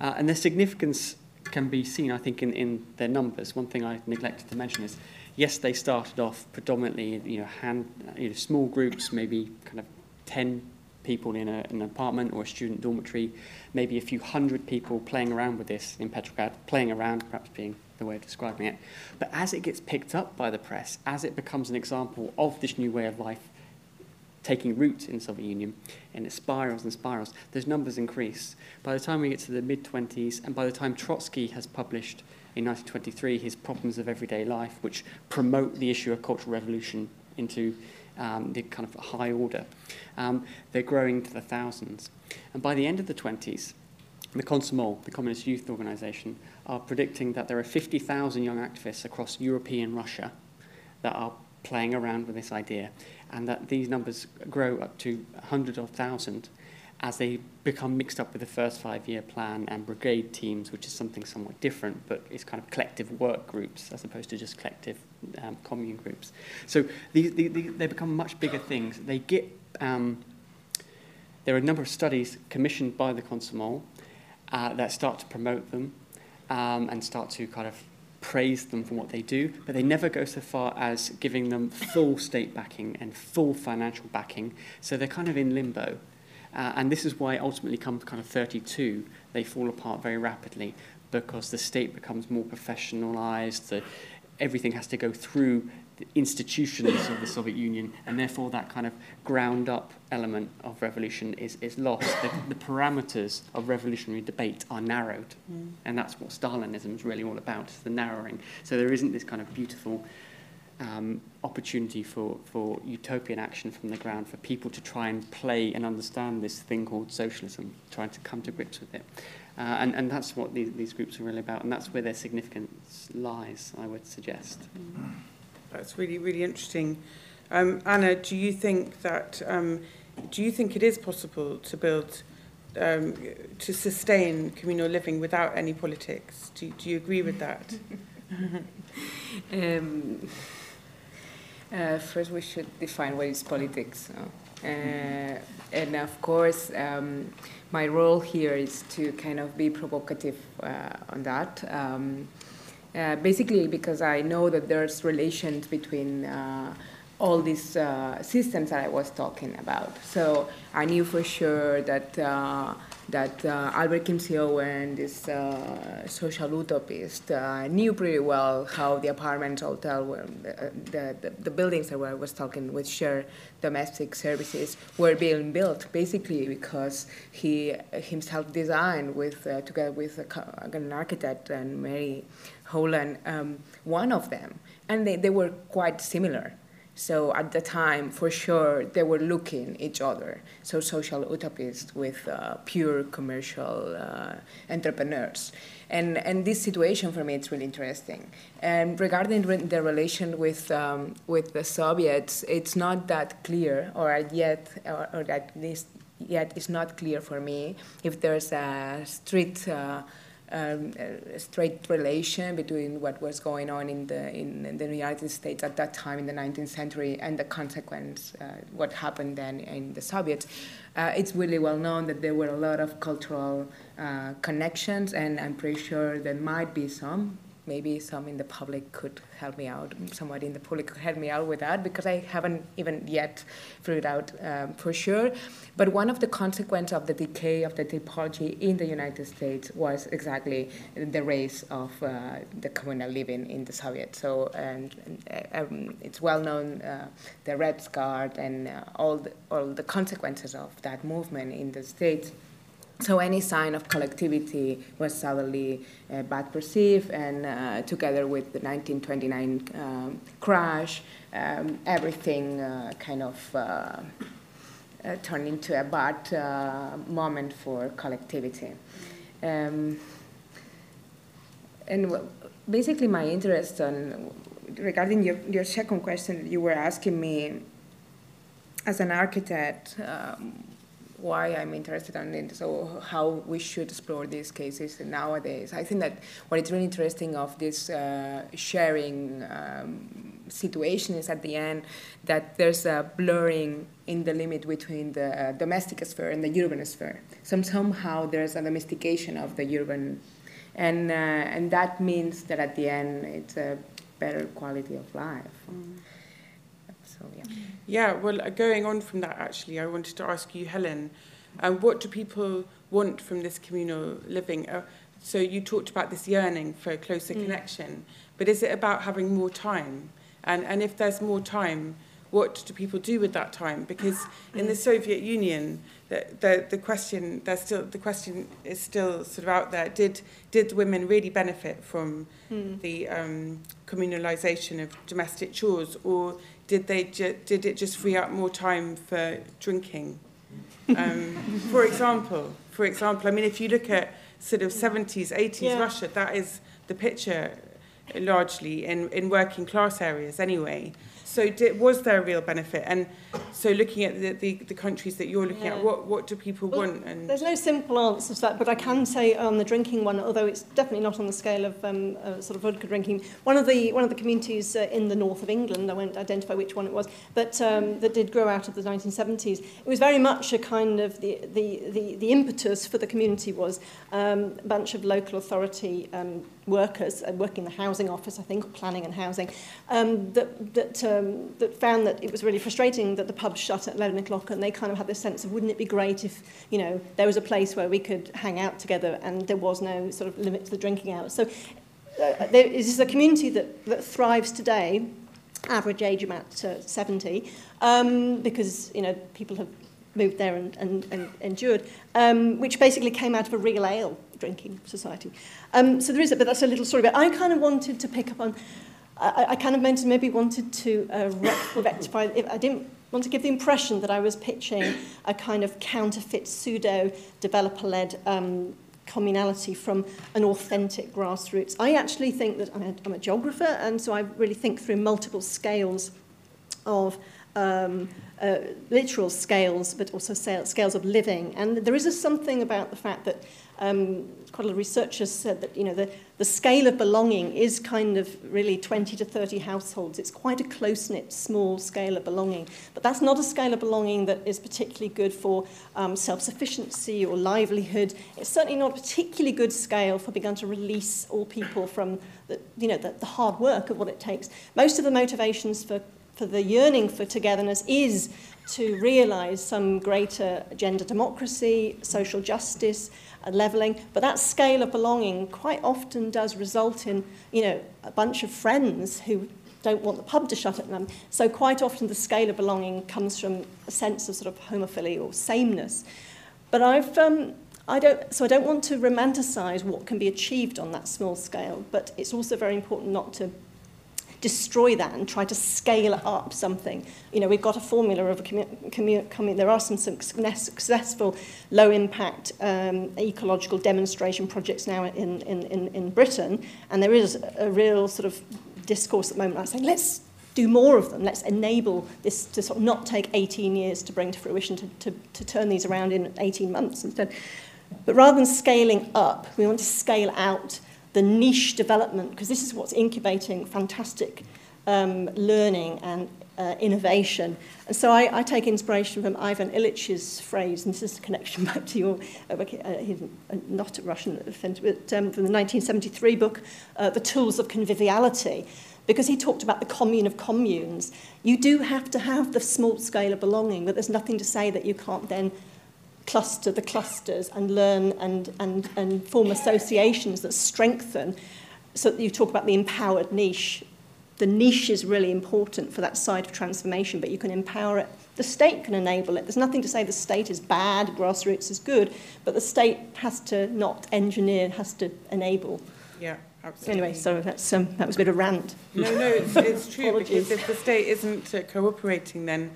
Uh, and their significance can be seen, I think, in, in their numbers. One thing I neglected to mention is, yes, they started off predominantly, you know, hand, you know, small groups, maybe kind of 10 people in, a, in an apartment or a student dormitory, maybe a few hundred people playing around with this in Petrograd, playing around, perhaps being the way of describing it. But as it gets picked up by the press, as it becomes an example of this new way of life taking root in the Soviet Union, and it spirals and spirals, those numbers increase. By the time we get to the mid 20s, and by the time Trotsky has published in 1923 his Problems of Everyday Life, which promote the issue of cultural revolution into um, the kind of high order, um, they're growing to the thousands. And by the end of the 20s, the Komsomol, the Communist Youth Organization, are predicting that there are 50,000 young activists across European Russia that are playing around with this idea, and that these numbers grow up to 100 of 1,000 as they become mixed up with the first five-year plan and brigade teams, which is something somewhat different, but it's kind of collective work groups as opposed to just collective um, commune groups. So these, they, they become much bigger things. They get um, there are a number of studies commissioned by the Komsomol uh, that start to promote them um, and start to kind of praise them for what they do, but they never go so far as giving them full state backing and full financial backing. So they're kind of in limbo. Uh, and this is why ultimately come kind of 32, they fall apart very rapidly because the state becomes more professionalized. The, everything has to go through the institutions of the Soviet Union, and therefore that kind of ground up element of revolution is, is lost. The, the parameters of revolutionary debate are narrowed, mm. and that's what Stalinism is really all about, the narrowing. So there isn't this kind of beautiful um, opportunity for, for utopian action from the ground, for people to try and play and understand this thing called socialism, trying to come to grips with it. Uh, and, and that's what these, these groups are really about, and that's where their significance lies, I would suggest. Mm. That's really, really interesting. Um, Anna, do you think that um, do you think it is possible to build um, to sustain communal living without any politics? Do, do you agree with that? um, uh, first, we should define what is politics. Uh, and of course, um, my role here is to kind of be provocative uh, on that. Um, uh, basically because I know that there's relations between uh, all these uh, systems that I was talking about. So I knew for sure that uh, that uh, Albert Kimsey-Owen, this uh, social utopist, knew pretty well how the apartments, hotel, were, the, the, the buildings that I was talking with shared domestic services were being built basically because he himself designed with together with an architect and Mary Howland, um, one of them, and they, they were quite similar. So at the time, for sure, they were looking each other. So social utopists with uh, pure commercial uh, entrepreneurs. And, and this situation for me, it's really interesting. And regarding the relation with, um, with the Soviets, it's not that clear, or yet, or, or at least yet it's not clear for me if there's a strict uh, um, a straight relation between what was going on in the in, in, the United States at that time in the 19th century and the consequence, uh, what happened then in the Soviets. Uh, it's really well known that there were a lot of cultural uh, connections, and I'm pretty sure there might be some maybe some in the public could help me out. Somebody in the public could help me out with that because I haven't even yet figured out um, for sure. But one of the consequences of the decay of the typology in the United States was exactly the rise of uh, the communal living in the Soviet. So and, and um, it's well known uh, the Red Guard and uh, all the, all the consequences of that movement in the states. So any sign of collectivity was suddenly uh, bad perceived, and uh, together with the 1929 um, crash, um, everything uh, kind of uh, uh, turned into a bad uh, moment for collectivity. Um, and basically, my interest on regarding your, your second question, you were asking me as an architect. Um, why I'm interested in it, so how we should explore these cases nowadays. I think that what is really interesting of this uh, sharing um, situation is at the end that there's a blurring in the limit between the uh, domestic sphere and the urban sphere. So somehow there's a domestication of the urban, and uh, and that means that at the end it's a better quality of life. Mm. So yeah. Yeah, well, uh, going on from that, actually, I wanted to ask you, Helen, um, what do people want from this communal living? Uh, so you talked about this yearning for a closer mm. connection, but is it about having more time? And, and if there's more time, what do people do with that time? Because in the mm. Soviet Union, the, the, the question there's still the question is still sort of out there. Did did women really benefit from mm. the um, communalisation of domestic chores, or did they ju- did it just free up more time for drinking? Um, for example, for example, I mean, if you look at sort of 70s, 80s yeah. Russia, that is the picture largely in, in working class areas anyway. So did, was there a real benefit? And so looking at the, the, the countries that you're looking yeah. at, what, what do people well, want? And There's no simple answer to that, but I can say on the drinking one, although it's definitely not on the scale of um, uh, sort of vodka drinking, one of the, one of the communities uh, in the north of England, I won't identify which one it was, but um, that did grow out of the 1970s, it was very much a kind of the, the, the, the impetus for the community was um, a bunch of local authority um, workers uh, working in the housing office, I think, planning and housing, um, that, that, um, that found that it was really frustrating that the pub shut at 11 o'clock and they kind of had this sense of wouldn't it be great if, you know, there was a place where we could hang out together and there was no sort of limit to the drinking hours. So uh, there is a community that, that thrives today average age about uh, 70 um, because you know people have moved there and, and, and endured, um, which basically came out of a real ale drinking society. Um, so there is it, but that's a little story. But I kind of wanted to pick up on, I, I kind of meant to maybe wanted to uh, rectify, if I didn't want to give the impression that I was pitching a kind of counterfeit pseudo developer-led um, communality from an authentic grassroots. I actually think that I'm a, I'm a geographer, and so I really think through multiple scales of um, uh, literal scales, but also scales of living. And there is a something about the fact that um, quite a lot of researchers said that you know the, the scale of belonging is kind of really 20 to 30 households. It's quite a close-knit, small scale of belonging. But that's not a scale of belonging that is particularly good for um, self-sufficiency or livelihood. It's certainly not a particularly good scale for beginning to release all people from the, you know, the, the hard work of what it takes. Most of the motivations for for the yearning for togetherness is to realise some greater gender democracy, social justice, and levelling. But that scale of belonging quite often does result in, you know, a bunch of friends who don't want the pub to shut at them. So quite often the scale of belonging comes from a sense of sort of homophily or sameness. But I've, um, I don't, so I don't want to romanticise what can be achieved on that small scale, but it's also very important not to destroy that and try to scale up something. You know, we've got a formula of a commu- commu- there are some successful low impact um, ecological demonstration projects now in, in, in, in Britain, and there is a real sort of discourse at the moment like saying, let's do more of them. Let's enable this to sort of not take 18 years to bring to fruition, to, to, to turn these around in 18 months instead. But rather than scaling up, we want to scale out the niche development, because this is what's incubating fantastic um, learning and uh, innovation. And so I, I take inspiration from Ivan Illich's phrase, and this is a connection back to your, uh, uh, he's not a Russian but um, from the 1973 book, uh, The Tools of Conviviality because he talked about the commune of communes. You do have to have the small scale of belonging, but there's nothing to say that you can't then cluster the clusters and learn and, and, and form associations that strengthen. So that you talk about the empowered niche. The niche is really important for that side of transformation, but you can empower it. The state can enable it. There's nothing to say the state is bad, grassroots is good, but the state has to not engineer, has to enable. Yeah. Absolutely. Anyway, so that's um, that was a bit of rant. No, no, it's, it's true because if the state isn't uh, cooperating, then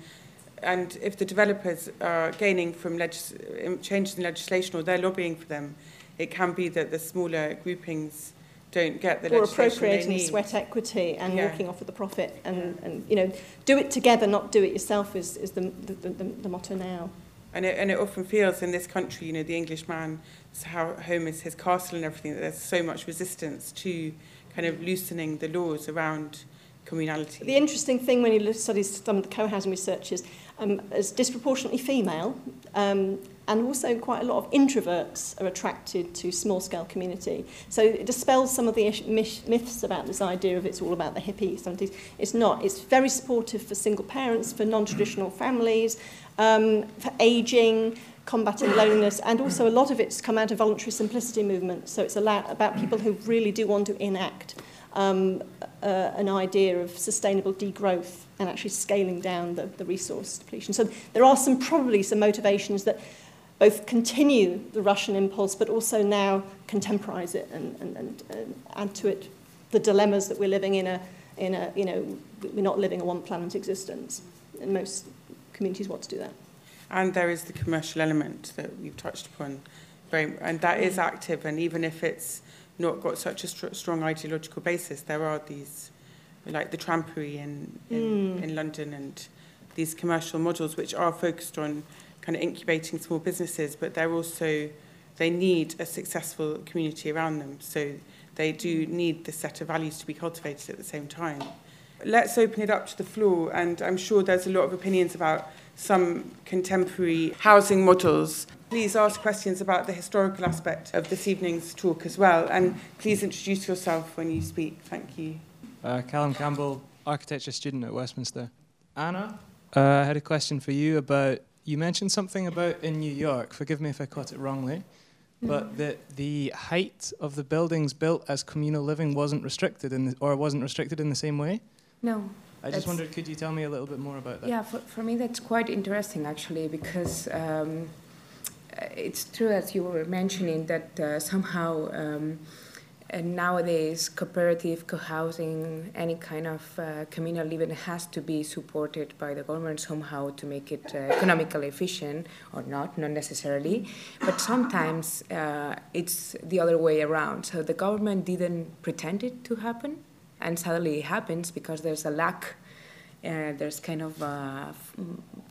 and if the developers are gaining from um, changes in legislation or they're lobbying for them, it can be that the smaller groupings don't get the or appropriating sweat equity and yeah. walking off with the profit and, yeah. and you know do it together not do it yourself is, is the, the, the, the motto now and it, and it often feels in this country you know the Englishman how home is his castle and everything that there's so much resistance to kind of loosening the laws around communality. The interesting thing when you study some of the co-housing research is um, as disproportionately female, um, and also quite a lot of introverts are attracted to small-scale community. So it dispels some of the myths about this idea of it's all about the hippies. It's not. It's very supportive for single parents, for non-traditional families, um, for aging, combating loneliness, and also a lot of it's come out of voluntary simplicity movement. So it's about people who really do want to enact um, uh, an idea of sustainable degrowth and actually scaling down the, the resource depletion. So there are some probably some motivations that both continue the Russian impulse, but also now contemporize it and, and, and, and add to it the dilemmas that we're living in a, in a, you know, we're not living a one planet existence. And most communities want to do that. And there is the commercial element that we've touched upon, very, and that is active. And even if it's not got such a st- strong ideological basis, there are these, like the trampery in, in, mm. in London and these commercial models which are focused on kind of incubating small businesses, but they're also, they need a successful community around them. So they do need this set of values to be cultivated at the same time. Let's open it up to the floor, and I'm sure there's a lot of opinions about some contemporary housing models. Please ask questions about the historical aspect of this evening's talk as well, and please introduce yourself when you speak. Thank you. Uh, Callum Campbell, architecture student at Westminster. Anna, uh, I had a question for you about you mentioned something about in New York, forgive me if I caught it wrongly, but that the height of the buildings built as communal living wasn't restricted in the, or wasn't restricted in the same way? No. I just wondered, could you tell me a little bit more about that? Yeah, for, for me that's quite interesting actually because um, it's true as you were mentioning that uh, somehow um, nowadays, cooperative, co-housing, any kind of uh, communal living has to be supported by the government somehow to make it uh, economically efficient, or not, not necessarily. But sometimes uh, it's the other way around. So the government didn't pretend it to happen, and suddenly it happens because there's a lack uh, there's kind of a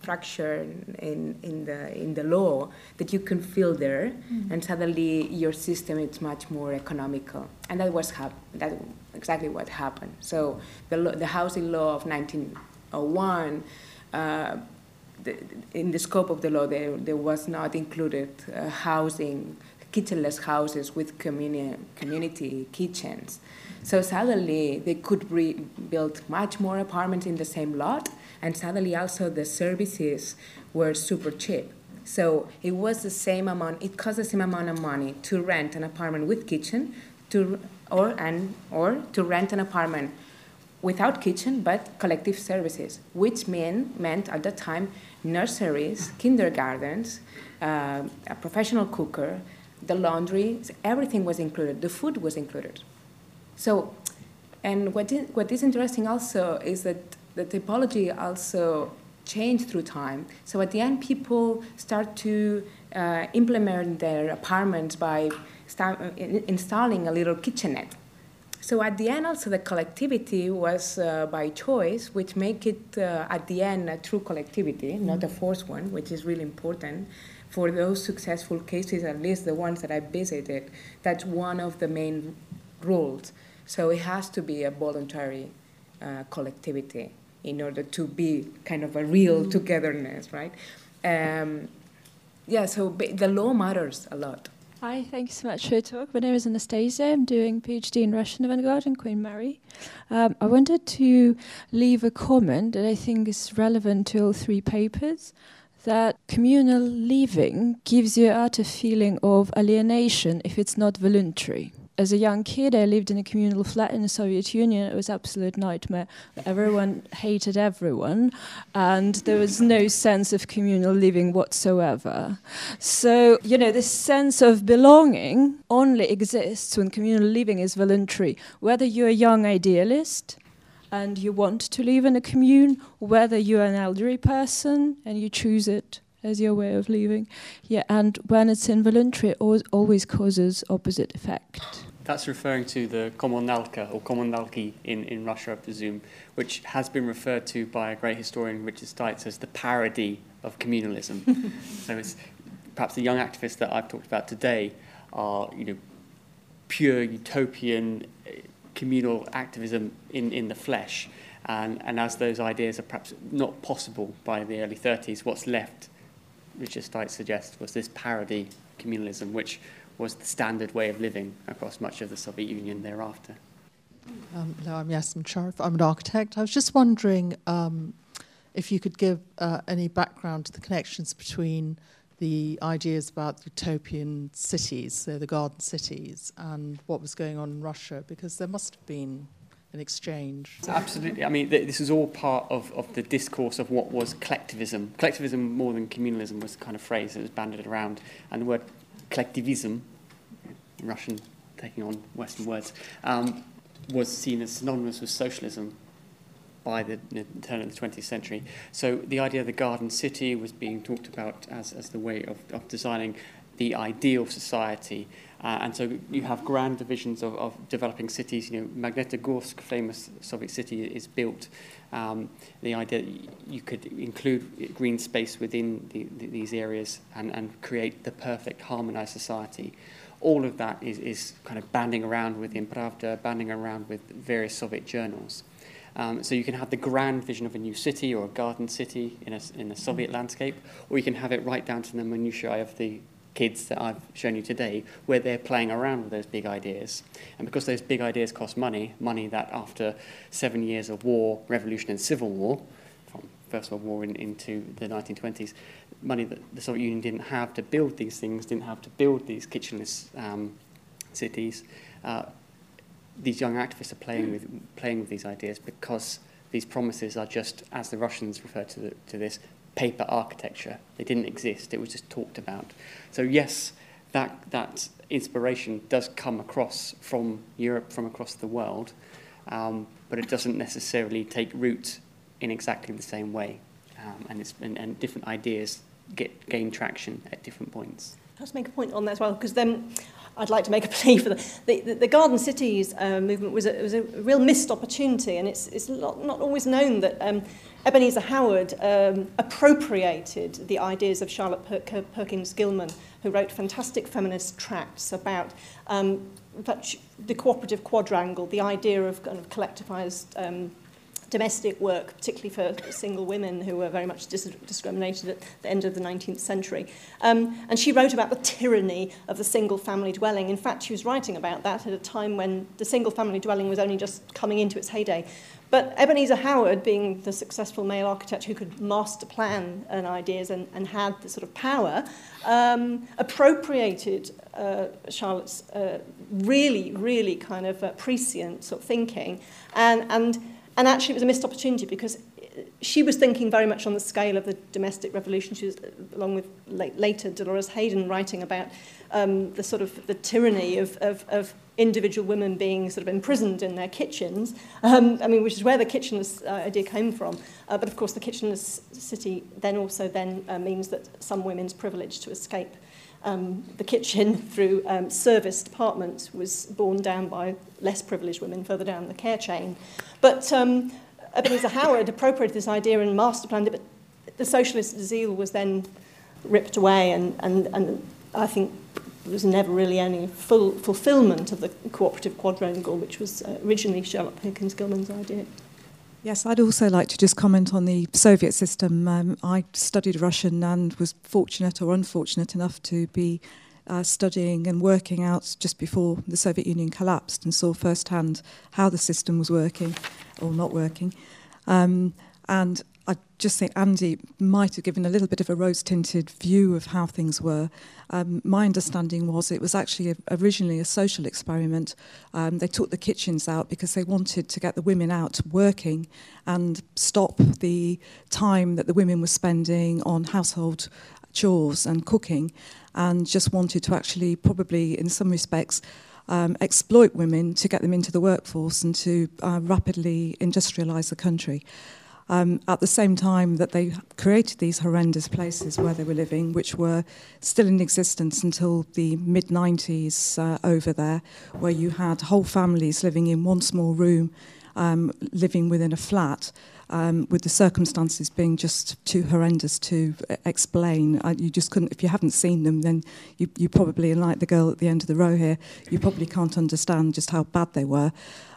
fracture in, in, the, in the law that you can feel there, mm-hmm. and suddenly your system is much more economical. And that was hap- that exactly what happened. So the, lo- the housing law of 1901, uh, the, in the scope of the law, there, there was not included uh, housing, kitchenless houses with communi- community kitchens. So suddenly they could re- build much more apartments in the same lot, and suddenly also the services were super cheap. So it was the same amount. It cost the same amount of money to rent an apartment with kitchen, to or and or to rent an apartment without kitchen but collective services, which mean, meant at that time nurseries, kindergartens, uh, a professional cooker, the laundry, everything was included. The food was included. So And what is, what is interesting also is that the typology also changed through time. So at the end, people start to uh, implement their apartments by installing a little kitchenette. So at the end, also the collectivity was uh, by choice, which make it uh, at the end a true collectivity, mm-hmm. not a forced one, which is really important for those successful cases, at least the ones that I visited. That's one of the main rules. So it has to be a voluntary uh, collectivity in order to be kind of a real mm-hmm. togetherness, right? Um, yeah, so the law matters a lot. Hi, thank you so much for your talk. My name is Anastasia. I'm doing PhD in Russian avant-garde in Queen Mary. Um, I wanted to leave a comment that I think is relevant to all three papers, that communal living gives you a utter feeling of alienation if it's not voluntary as a young kid, I lived in a communal flat in the Soviet Union. It was absolute nightmare. Everyone hated everyone, and there was no sense of communal living whatsoever. So, you know, this sense of belonging only exists when communal living is voluntary. Whether you're a young idealist and you want to live in a commune, whether you're an elderly person and you choose it as your way of living. Yeah, and when it's involuntary, it always causes opposite effect. That's referring to the kommunalka or kommunalki in, in Russia, I presume, which has been referred to by a great historian, Richard Stites, as the parody of communalism. so it's perhaps the young activists that I've talked about today are, you know, pure utopian eh, communal activism in, in the flesh. And, and as those ideas are perhaps not possible by the early 30s, what's left, Richard Stites suggests, was this parody communalism, which was the standard way of living across much of the Soviet Union thereafter. Um, hello, I'm Yasim Sharif. I'm an architect. I was just wondering um, if you could give uh, any background to the connections between the ideas about utopian cities, so the garden cities, and what was going on in Russia, because there must have been an exchange. Absolutely. I mean, th- this is all part of, of the discourse of what was collectivism. Collectivism, more than communalism, was the kind of phrase that was bandied around. And the word collectivism Russian taking on Western words, um, was seen as synonymous with socialism by the, the, turn of the 20th century. So the idea of the garden city was being talked about as, as the way of, of designing the ideal society. Uh, and so you have grand divisions of, of developing cities. You know, Magnitogorsk, famous Soviet city, is built. Um, the idea that you could include green space within the, the, these areas and, and create the perfect harmonized society all of that is, is kind of banding around with Pravda, banding around with various Soviet journals. Um, so you can have the grand vision of a new city or a garden city in a, in a Soviet landscape, or you can have it right down to the minutiae of the kids that I've shown you today, where they're playing around with those big ideas. And because those big ideas cost money, money that after seven years of war, revolution, and civil war, from First World War in, into the 1920s, money that the Soviet Union didn't have to build these things, didn't have to build these kitchenless um, cities. Uh, these young activists are playing with, playing with these ideas because these promises are just, as the Russians refer to, the, to this, paper architecture. They didn't exist, it was just talked about. So, yes, that, that inspiration does come across from Europe, from across the world, um, but it doesn't necessarily take root in exactly the same way. Um, and, and, and different ideas get gain traction at different points. I'll just make a point on that as well, because then I'd like to make a plea for the, the, the, the Garden Cities uh, movement was a, was a real missed opportunity, and it's, it's not, not always known that um, Ebenezer Howard um, appropriated the ideas of Charlotte per Perkins Gilman, who wrote fantastic feminist tracts about um, the cooperative quadrangle, the idea of kind of collectivized um, domestic work, particularly for single women who were very much dis- discriminated at the end of the 19th century. Um, and she wrote about the tyranny of the single family dwelling. In fact, she was writing about that at a time when the single family dwelling was only just coming into its heyday. But Ebenezer Howard, being the successful male architect who could master plan and ideas and, and had the sort of power, um, appropriated uh, Charlotte's uh, really, really kind of uh, prescient sort of thinking and, and And actually, it was a missed opportunity because uh, she was thinking very much on the scale of the domestic revolution. She was, uh, along with later Dolores Hayden, writing about um, the sort of the tyranny of, of, of individual women being sort of imprisoned in their kitchens. Um, I mean, which is where the kitchenless uh, idea came from. Uh, but of course, the kitchenless city then also then uh, means that some women's privilege to escape um, the kitchen through um, service departments was borne down by less privileged women further down the care chain. But um, Ebenezer Howard appropriated this idea and master planned it, but the socialist zeal was then ripped away, and, and, and I think there was never really any full fulfillment of the cooperative quadrangle, which was uh, originally Sherlock Perkins Gilman's idea. Yes, I'd also like to just comment on the Soviet system. Um, I studied Russian and was fortunate or unfortunate enough to be uh, studying and working out just before the Soviet Union collapsed and saw firsthand how the system was working or not working. Um, and I just think Andy might have given a little bit of a rose tinted view of how things were. Um, my understanding was it was actually a, originally a social experiment. Um, they took the kitchens out because they wanted to get the women out working and stop the time that the women were spending on household chores and cooking, and just wanted to actually, probably in some respects, um, exploit women to get them into the workforce and to uh, rapidly industrialize the country um, at the same time that they created these horrendous places where they were living, which were still in existence until the mid 90s uh, over there, where you had whole families living in one small room, um, living within a flat. Um, with the circumstances being just too horrendous to uh, explain. Uh, you just couldn't, if you haven't seen them, then you, you probably, like the girl at the end of the row here, you probably can't understand just how bad they were.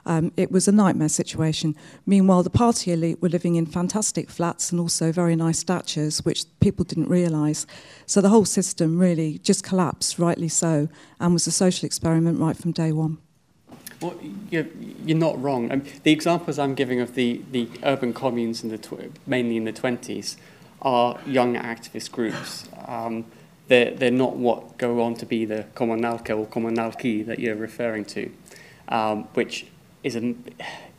Um, it was a nightmare situation. Meanwhile, the party elite were living in fantastic flats and also very nice statures, which people didn't realise. So the whole system really just collapsed, rightly so, and was a social experiment right from day one. Well, you're, you're not wrong. Um, the examples I'm giving of the, the urban communes, in the mainly in the 20s, are young activist groups. Um, they're, they're not what go on to be the kommunalka or kommunalki that you're referring to, um, which is a,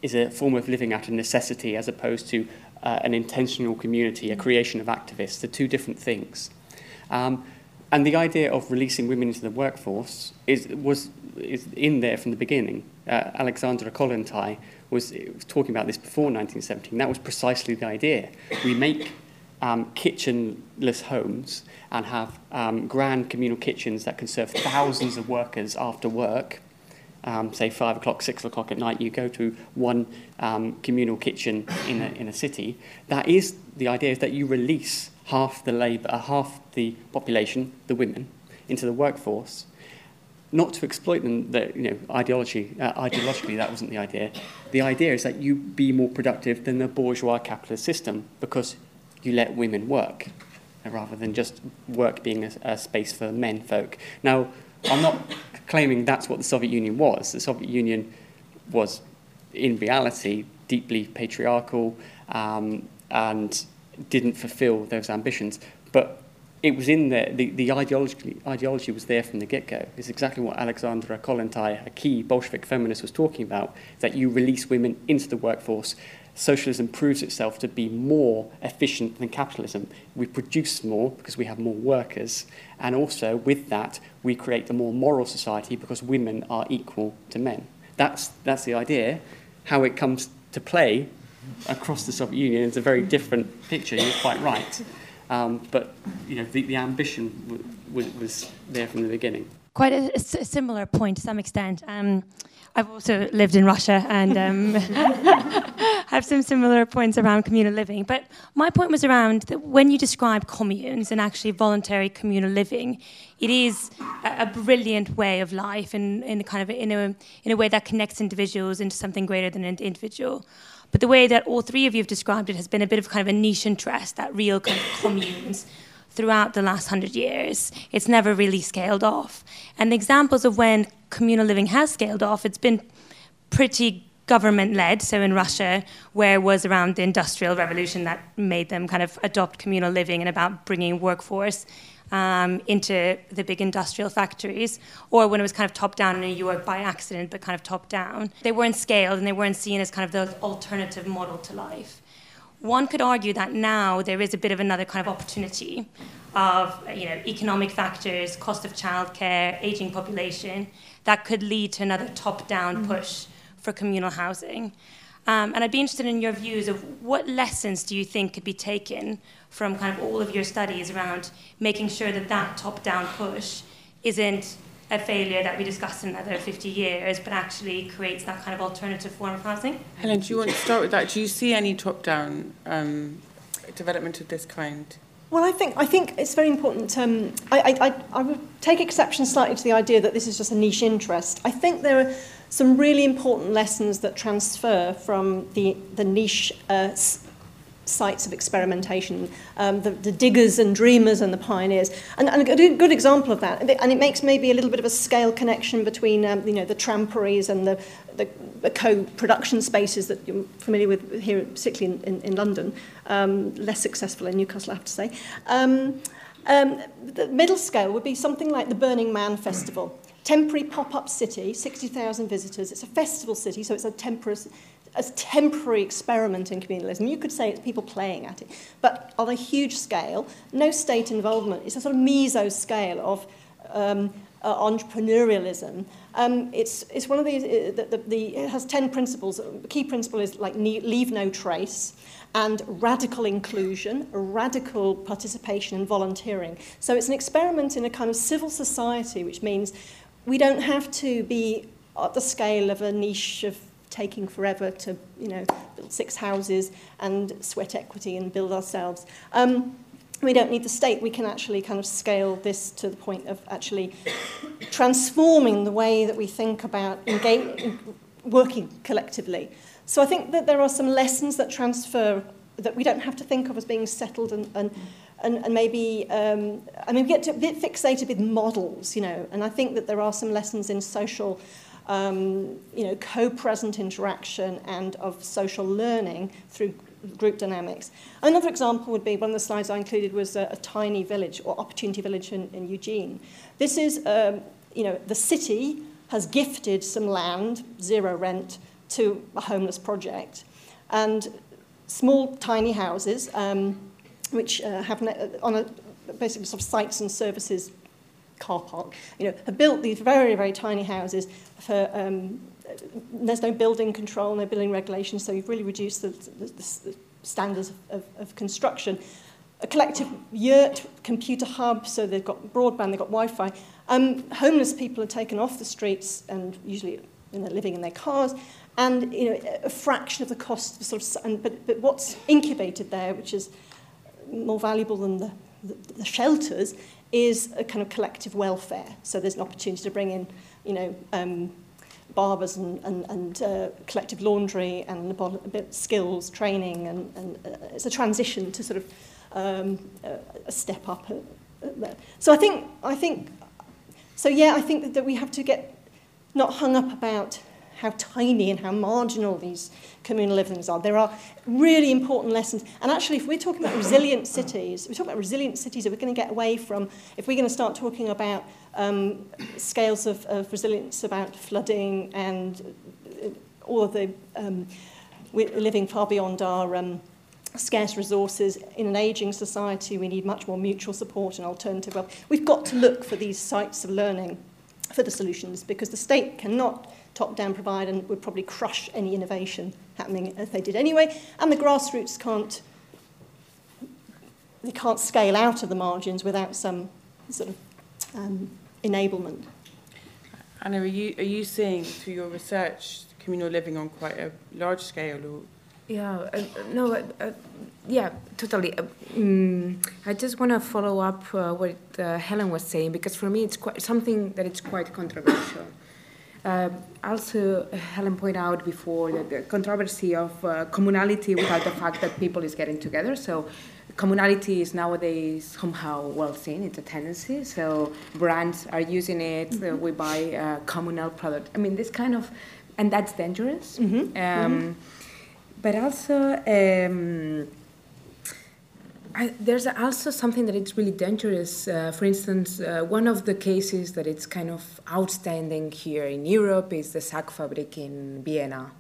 is a form of living out of necessity as opposed to uh, an intentional community, a creation of activists. They're two different things. Um, and the idea of releasing women into the workforce is, was is in there from the beginning. Uh, Alexandra Kollontai was, was talking about this before 1917. That was precisely the idea. We make um, kitchenless homes and have um, grand communal kitchens that can serve thousands of workers after work um, say five o'clock, six o'clock at night, you go to one um, communal kitchen in a, in a city, that is the idea is that you release half the labour, uh, half the population, the women, into the workforce, not to exploit them. The, you know, ideology, uh, ideologically, that wasn't the idea. The idea is that you be more productive than the bourgeois capitalist system because you let women work rather than just work being a, a space for men folk. Now, I'm not claiming that's what the Soviet Union was. The Soviet Union was, in reality, deeply patriarchal um, and didn't fulfill those ambitions. But it was in there, the, the ideology, ideology was there from the get go. It's exactly what Alexandra Kollontai, a key Bolshevik feminist, was talking about that you release women into the workforce socialism proves itself to be more efficient than capitalism. We produce more because we have more workers, and also with that, we create a more moral society because women are equal to men. That's, that's the idea. How it comes to play across the Soviet Union is a very different picture, you're quite right. Um, but you know, the, the ambition was there from the beginning. Quite a, a similar point to some extent. Um, I've also lived in Russia and um, have some similar points around communal living. But my point was around that when you describe communes and actually voluntary communal living, it is a, a brilliant way of life in, in a kind of in a, in a way that connects individuals into something greater than an individual. But the way that all three of you have described it has been a bit of kind of a niche interest, that real kind of communes throughout the last hundred years. It's never really scaled off. And examples of when communal living has scaled off, it's been pretty government led. So in Russia, where it was around the industrial revolution that made them kind of adopt communal living and about bringing workforce um, into the big industrial factories, or when it was kind of top down in New York by accident, but kind of top down. They weren't scaled and they weren't seen as kind of the alternative model to life one could argue that now there is a bit of another kind of opportunity of you know economic factors, cost of childcare, aging population that could lead to another top-down mm-hmm. push for communal housing. Um, and I'd be interested in your views of what lessons do you think could be taken from kind of all of your studies around making sure that that top-down push isn't a failure that we discuss in another 50 years, but actually creates that kind of alternative form of housing. Helen, do you want to start with that? Do you see any top-down um, development of this kind? Well, I think I think it's very important. Um, I, I, I would take exception slightly to the idea that this is just a niche interest. I think there are some really important lessons that transfer from the the niche uh, sites of experimentation, um, the, the diggers and dreamers and the pioneers. And, and a good, good example of that, and it makes maybe a little bit of a scale connection between um, you know, the tramperies and the, the, the co-production spaces that you're familiar with here, particularly in, in, in London, um, less successful in Newcastle, I have to say. Um, um, the middle scale would be something like the Burning Man Festival. Temporary pop-up city, 60,000 visitors. It's a festival city, so it's a temporary a temporary experiment in communalism. You could say it's people playing at it, but on a huge scale, no state involvement. It's a sort of meso scale of um, uh, entrepreneurialism. Um, it's, it's one of these, uh, the, the, the, it has 10 principles. The key principle is like leave no trace and radical inclusion, radical participation and volunteering. So it's an experiment in a kind of civil society, which means we don't have to be at the scale of a niche of taking forever to, you know, build six houses and sweat equity and build ourselves. Um, we don't need the state. We can actually kind of scale this to the point of actually transforming the way that we think about engaging, working collectively. So I think that there are some lessons that transfer that we don't have to think of as being settled and, and, and, and maybe, um, I mean, we get a bit fixated with models, you know, and I think that there are some lessons in social um, you know, co-present interaction and of social learning through group dynamics. Another example would be, one of the slides I included was a, a tiny village or opportunity village in, in Eugene. This is, um, you know, the city has gifted some land, zero rent, to a homeless project. And small, tiny houses, um, which uh, have on a basically sort of sites and services car park, you know, have built these very, very tiny houses for, um, there's no building control, no building regulations, so you've really reduced the, the, the standards of, of, of construction. A collective yurt, computer hub, so they've got broadband, they've got Wi-Fi. Um, homeless people are taken off the streets and usually you know, living in their cars, and you know, a fraction of the cost. Of sort of, and, but, but what's incubated there, which is more valuable than the, the, the shelters, is a kind of collective welfare. So there's an opportunity to bring in, you know, um, barbers and, and, and uh, collective laundry and a bit skills training and, and uh, it's a transition to sort of um, a, a step up. At, at. So I think, I think, so yeah, I think that, that we have to get not hung up about how tiny and how marginal these communal livings are. There are really important lessons. And actually, if we're talking about resilient cities, we're talking about resilient cities, are we're going to get away from, if we're going to start talking about um, scales of, of resilience about flooding and uh, all of the, um, we're living far beyond our um, scarce resources. In an ageing society, we need much more mutual support and alternative wealth. We've got to look for these sites of learning for the solutions because the state cannot top-down provide and would probably crush any innovation happening as they did anyway. And the grassroots can't, they can't scale out of the margins without some sort of um, enablement. Anna, are you, are you seeing through your research communal living on quite a large scale or yeah, uh, no, uh, uh, yeah, totally. Uh, mm, I just want to follow up uh, what uh, Helen was saying because for me it's quite something that it's quite controversial. Uh, also, Helen pointed out before that the controversy of uh, communality without the fact that people is getting together. So, communality is nowadays somehow well seen. It's a tendency. So, brands are using it. Mm-hmm. We buy uh, communal product. I mean, this kind of, and that's dangerous. Mm-hmm. Um, mm-hmm. But also. Um, I, there's also something that it's really dangerous. Uh, for instance, uh, one of the cases that it's kind of outstanding here in Europe is the Sargfabrik in Vienna.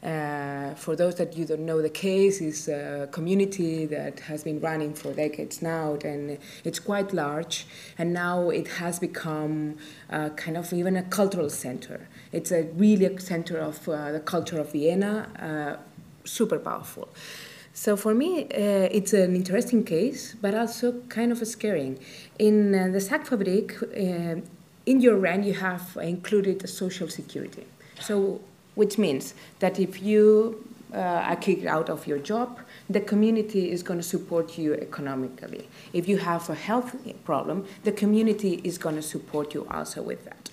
Uh, for those that you don't know, the case is a community that has been running for decades now, and it's quite large. And now it has become uh, kind of even a cultural center. It's a really a center of uh, the culture of Vienna, uh, super powerful. So for me, uh, it's an interesting case, but also kind of scaring. In uh, the Sargfabrik, uh, in your rent, you have included social security. So which means that if you uh, are kicked out of your job, the community is going to support you economically. If you have a health problem, the community is going to support you also with that.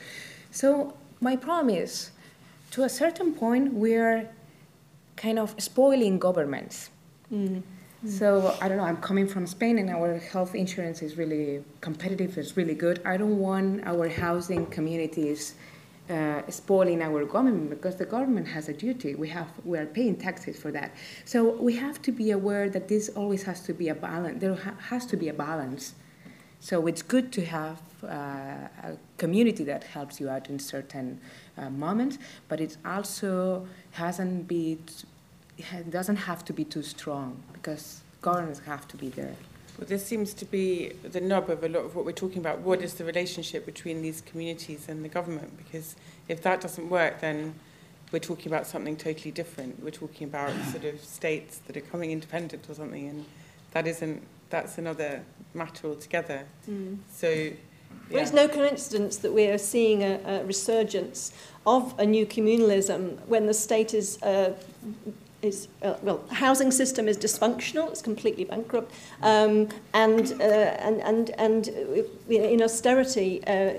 So my problem is, to a certain point, we're kind of spoiling governments. Mm. So I don't know. I'm coming from Spain, and our health insurance is really competitive. It's really good. I don't want our housing communities uh, spoiling our government because the government has a duty. We have we are paying taxes for that. So we have to be aware that this always has to be a balance. There ha- has to be a balance. So it's good to have uh, a community that helps you out in certain uh, moments, but it also hasn't be it doesn't have to be too strong because governments have to be there. Well, this seems to be the nub of a lot of what we're talking about. What is the relationship between these communities and the government? Because if that doesn't work, then we're talking about something totally different. We're talking about sort of states that are coming independent or something, and that isn't. That's another matter altogether. Mm. So. Yeah. Well, it's no coincidence that we are seeing a, a resurgence of a new communalism when the state is uh, is uh, well, housing system is dysfunctional; it's completely bankrupt, um, and, uh, and and and uh, in austerity, uh,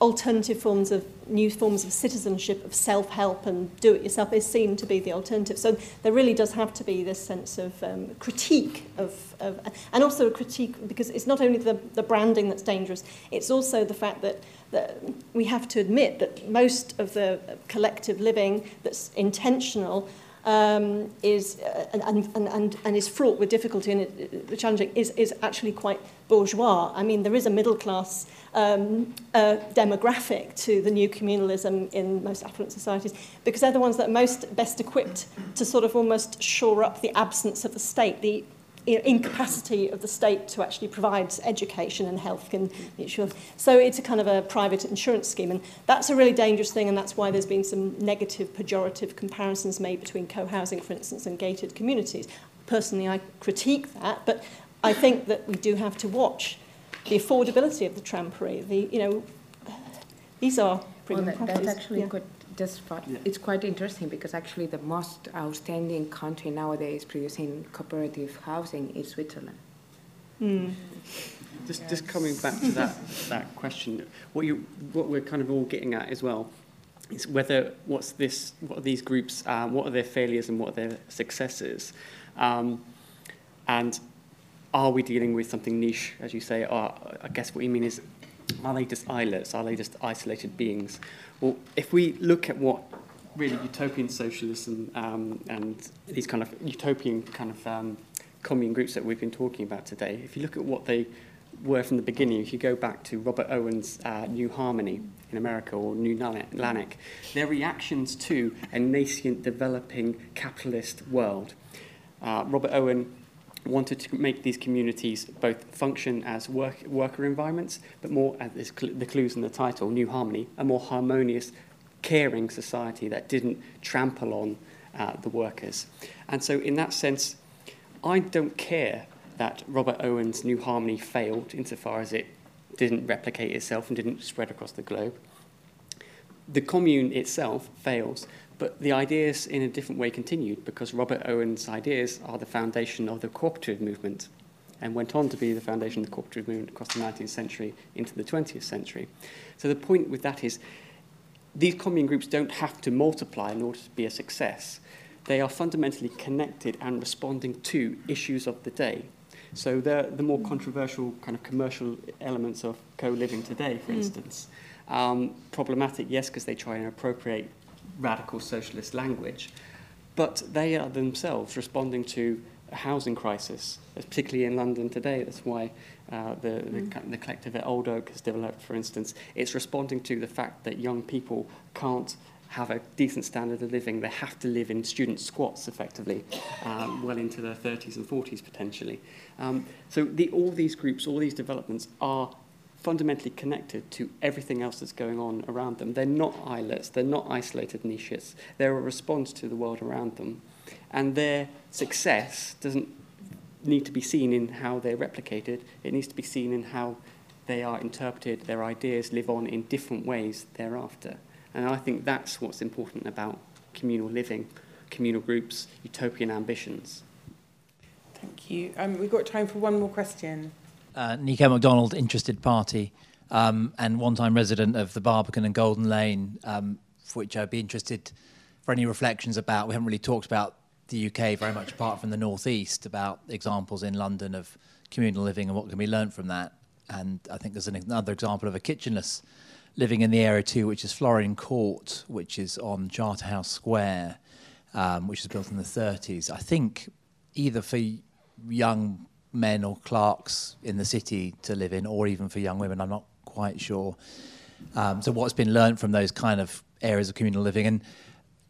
alternative forms of new forms of citizenship, of self-help and do-it-yourself is seen to be the alternative. So there really does have to be this sense of um, critique of, of, and also a critique because it's not only the, the branding that's dangerous; it's also the fact that that we have to admit that most of the collective living that's intentional um, is uh, and, and, and, and is fraught with difficulty and it, uh, challenging is, is actually quite bourgeois. I mean, there is a middle class um, uh, demographic to the new communalism in most affluent societies because they're the ones that are most best equipped to sort of almost shore up the absence of the state, the incapacity of the state to actually provide education and health can so it's a kind of a private insurance scheme and that's a really dangerous thing and that's why there's been some negative pejorative comparisons made between co-housing for instance and gated communities. Personally I critique that but I think that we do have to watch the affordability of the trampery the you know these are well, that, that's actually yeah. good just thought yeah. it's quite interesting because actually the most outstanding country nowadays producing cooperative housing is Switzerland. Mm. Just, yes. just coming back to that, that question, what, you, what we're kind of all getting at as well is whether what's this, what are these groups, um, what are their failures and what are their successes, um, and are we dealing with something niche, as you say? Or I guess what you mean is, are they just islets? Are they just isolated beings? Well, if we look at what really utopian socialism um, and these kind of utopian kind of um, commune groups that we've been talking about today, if you look at what they were from the beginning, if you go back to Robert Owen's uh, New Harmony in America or New Lanark, their reactions to a nascent, developing capitalist world. Uh, Robert Owen wanted to make these communities both function as work, worker environments, but more, as cl- the clues in the title, New Harmony, a more harmonious, caring society that didn't trample on uh, the workers. And so, in that sense, I don't care that Robert Owen's New Harmony failed insofar as it didn't replicate itself and didn't spread across the globe. The commune itself fails, but the ideas in a different way continued because Robert Owen's ideas are the foundation of the cooperative movement and went on to be the foundation of the cooperative movement across the 19th century into the 20th century. So the point with that is these commune groups don't have to multiply in order to be a success. They are fundamentally connected and responding to issues of the day. So the, the more controversial kind of commercial elements of co-living today, for mm. instance, um, problematic, yes, because they try and appropriate radical socialist language, but they are themselves responding to a housing crisis, particularly in London today. That's why uh, the, mm. the, the collective at Old Oak has developed, for instance. It's responding to the fact that young people can't have a decent standard of living. They have to live in student squats, effectively, um, well into their 30s and 40s, potentially. Um, so the, all these groups, all these developments are fundamentally connected to everything else that's going on around them. They're not islets, they're not isolated niches, they're a response to the world around them. And their success doesn't need to be seen in how they're replicated, it needs to be seen in how they are interpreted, their ideas live on in different ways thereafter. And I think that's what's important about communal living, communal groups, utopian ambitions. Thank you. Um, we've got time for one more question. Uh, Nico MacDonald, Interested Party, um, and one-time resident of the Barbican and Golden Lane, um, for which I'd be interested for any reflections about. We haven't really talked about the UK very much apart from the Northeast, about examples in London of communal living and what can be learned from that. And I think there's an, another example of a kitchenless living in the area too, which is Florin Court, which is on Charterhouse Square, um, which was built in the 30s. I think either for young men or clerks in the city to live in, or even for young women, I'm not quite sure. Um, so what's been learned from those kind of areas of communal living? And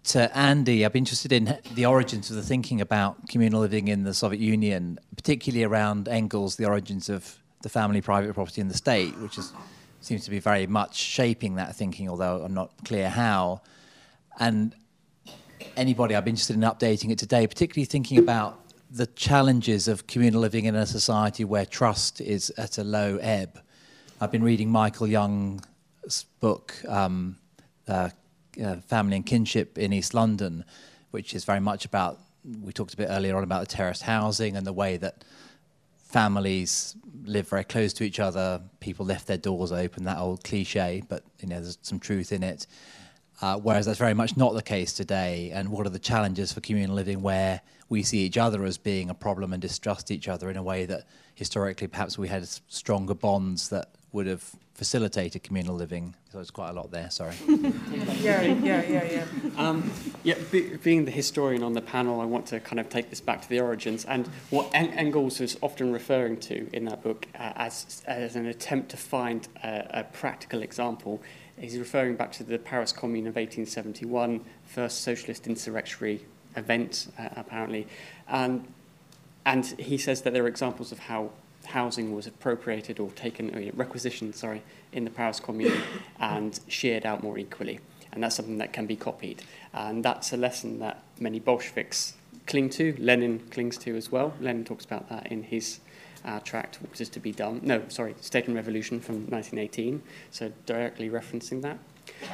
to Andy, I'd be interested in the origins of the thinking about communal living in the Soviet Union, particularly around Engels, the origins of the family, private property, and the state, which is seems to be very much shaping that thinking, although I'm not clear how. And anybody, I'd be interested in updating it today, particularly thinking about the challenges of communal living in a society where trust is at a low ebb. I've been reading Michael Young's book, um, uh, uh, Family and Kinship in East London, which is very much about, we talked a bit earlier on about the terraced housing and the way that families live very close to each other. People left their doors open, that old cliche, but you know, there's some truth in it. Uh, whereas that's very much not the case today. And what are the challenges for communal living where we see each other as being a problem and distrust each other in a way that historically perhaps we had stronger bonds that would have facilitated communal living. So it's quite a lot there, sorry. yeah, yeah, yeah, yeah. Um, yeah, be, being the historian on the panel, I want to kind of take this back to the origins. And what en- Engels is often referring to in that book uh, as, as an attempt to find a, a practical example He's referring back to the Paris Commune of 1871, first socialist insurrectionary event, uh, apparently. And, and he says that there are examples of how housing was appropriated or taken, or requisitioned, sorry, in the Paris Commune and shared out more equally. And that's something that can be copied. And that's a lesson that many Bolsheviks cling to. Lenin clings to as well. Lenin talks about that in his uh, tract, which is to be done. No, sorry, State and Revolution from 1918, so directly referencing that.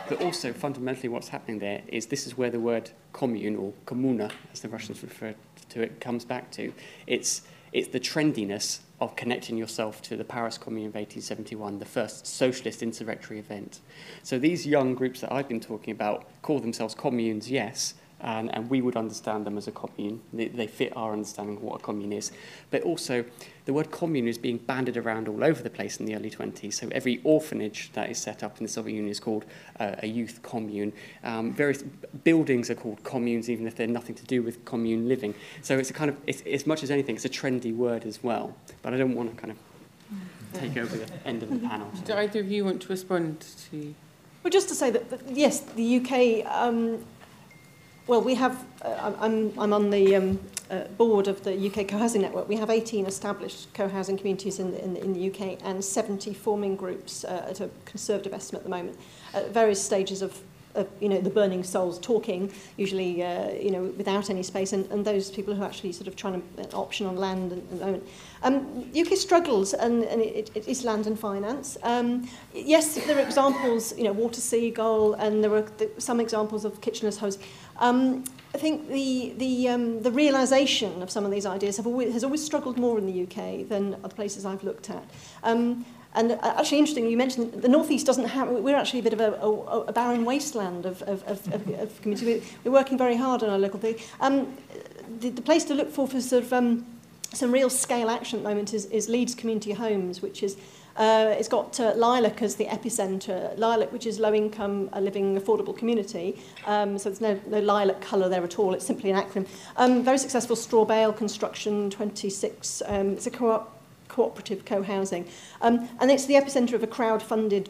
But also, fundamentally, what's happening there is this is where the word commune, or kommuna, as the Russians refer to it, comes back to. It's, it's the trendiness of connecting yourself to the Paris Commune of 1871, the first socialist insurrectionary event. So these young groups that I've been talking about call themselves communes, yes, and, and we would understand them as a commune. They, they fit our understanding of what a commune is. But also, the word commune is being banded around all over the place in the early 20s. So every orphanage that is set up in the Soviet Union is called uh, a youth commune. Um, various buildings are called communes, even if they're nothing to do with commune living. So it's a kind of, it's, as much as anything, it's a trendy word as well. But I don't want to kind of take over the end of the panel. Do either of you want to respond to? Well, just to say that, that yes, the UK um, Well, we have, uh, I'm, I'm on the um, uh, board of the UK Co-Housing Network. We have 18 established co-housing communities in the, in the, in the UK and 70 forming groups uh, at a conservative estimate at the moment, at various stages of of you know the burning souls talking usually uh, you know without any space and, and those people who are actually sort of trying to an option on land and, and own um, UK struggles and, and it, it is land and finance. Um, yes there are examples you know water seagull and there are some examples of kitchenless homes. Um, I think the, the, um, the realisation of some of these ideas have always, has always struggled more in the UK than other places I've looked at. Um, and uh, actually interesting, you mentioned the Northeast doesn't have, we're actually a bit of a, a, a barren wasteland of, of, of, of, of community. We're working very hard on our local thing. Um, the, the place to look for for sort of um, some real scale action at the moment is, is Leeds Community Homes, which is Uh, it's got uh, Lilac as the epicenter. Lilac, which is low-income uh, living affordable community. Um, so there's no, no lilac colour there at all. It's simply an acronym. Um, very successful straw bale construction, 26. Um, it's a co cooperative co-housing. Um, and it's the epicenter of a crowd-funded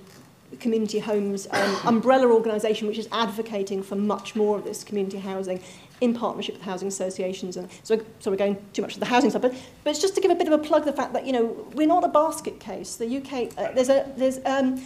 community homes um, umbrella organisation which is advocating for much more of this community housing in partnership with housing associations. And so, so we're going too much to the housing side, but, but it's just to give a bit of a plug the fact that, you know, we're not a basket case. The UK, uh, there's a, there's, um,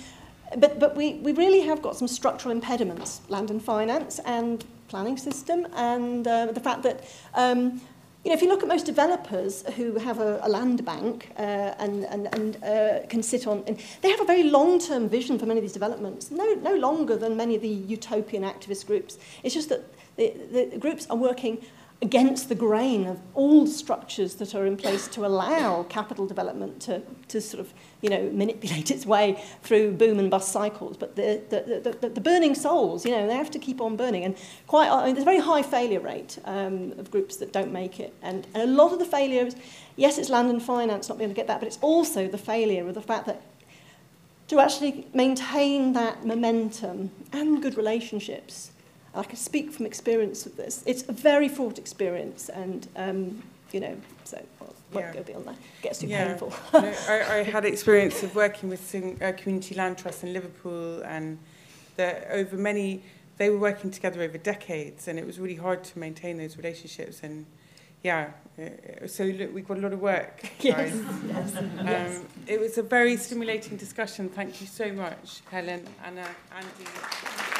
but, but we, we really have got some structural impediments, land and finance and planning system, and uh, the fact that um, you know, if you look at most developers who have a, a land bank uh, and, and, and uh, can sit on, and they have a very long-term vision for many of these developments, no, no longer than many of the utopian activist groups. It's just that the, the groups are working against the grain of all structures that are in place to allow capital development to, to sort of, you know, manipulate its way through boom and bust cycles. But the, the, the, the burning souls, you know, they have to keep on burning. And quite, I mean, there's a very high failure rate um, of groups that don't make it. And, and a lot of the failures, yes, it's land and finance not being able to get that, but it's also the failure of the fact that to actually maintain that momentum and good relationships I can speak from experience of this. It's a very fraught experience, and um, you know, so well, won't yeah. go beyond that. It gets too yeah. painful. no, I, I had experience of working with some, uh, community land trusts in Liverpool, and that over many, they were working together over decades, and it was really hard to maintain those relationships. And yeah, uh, so look, we've got a lot of work. Yes, yes, um, yes. It was a very stimulating discussion. Thank you so much, Helen, Anna, Andy.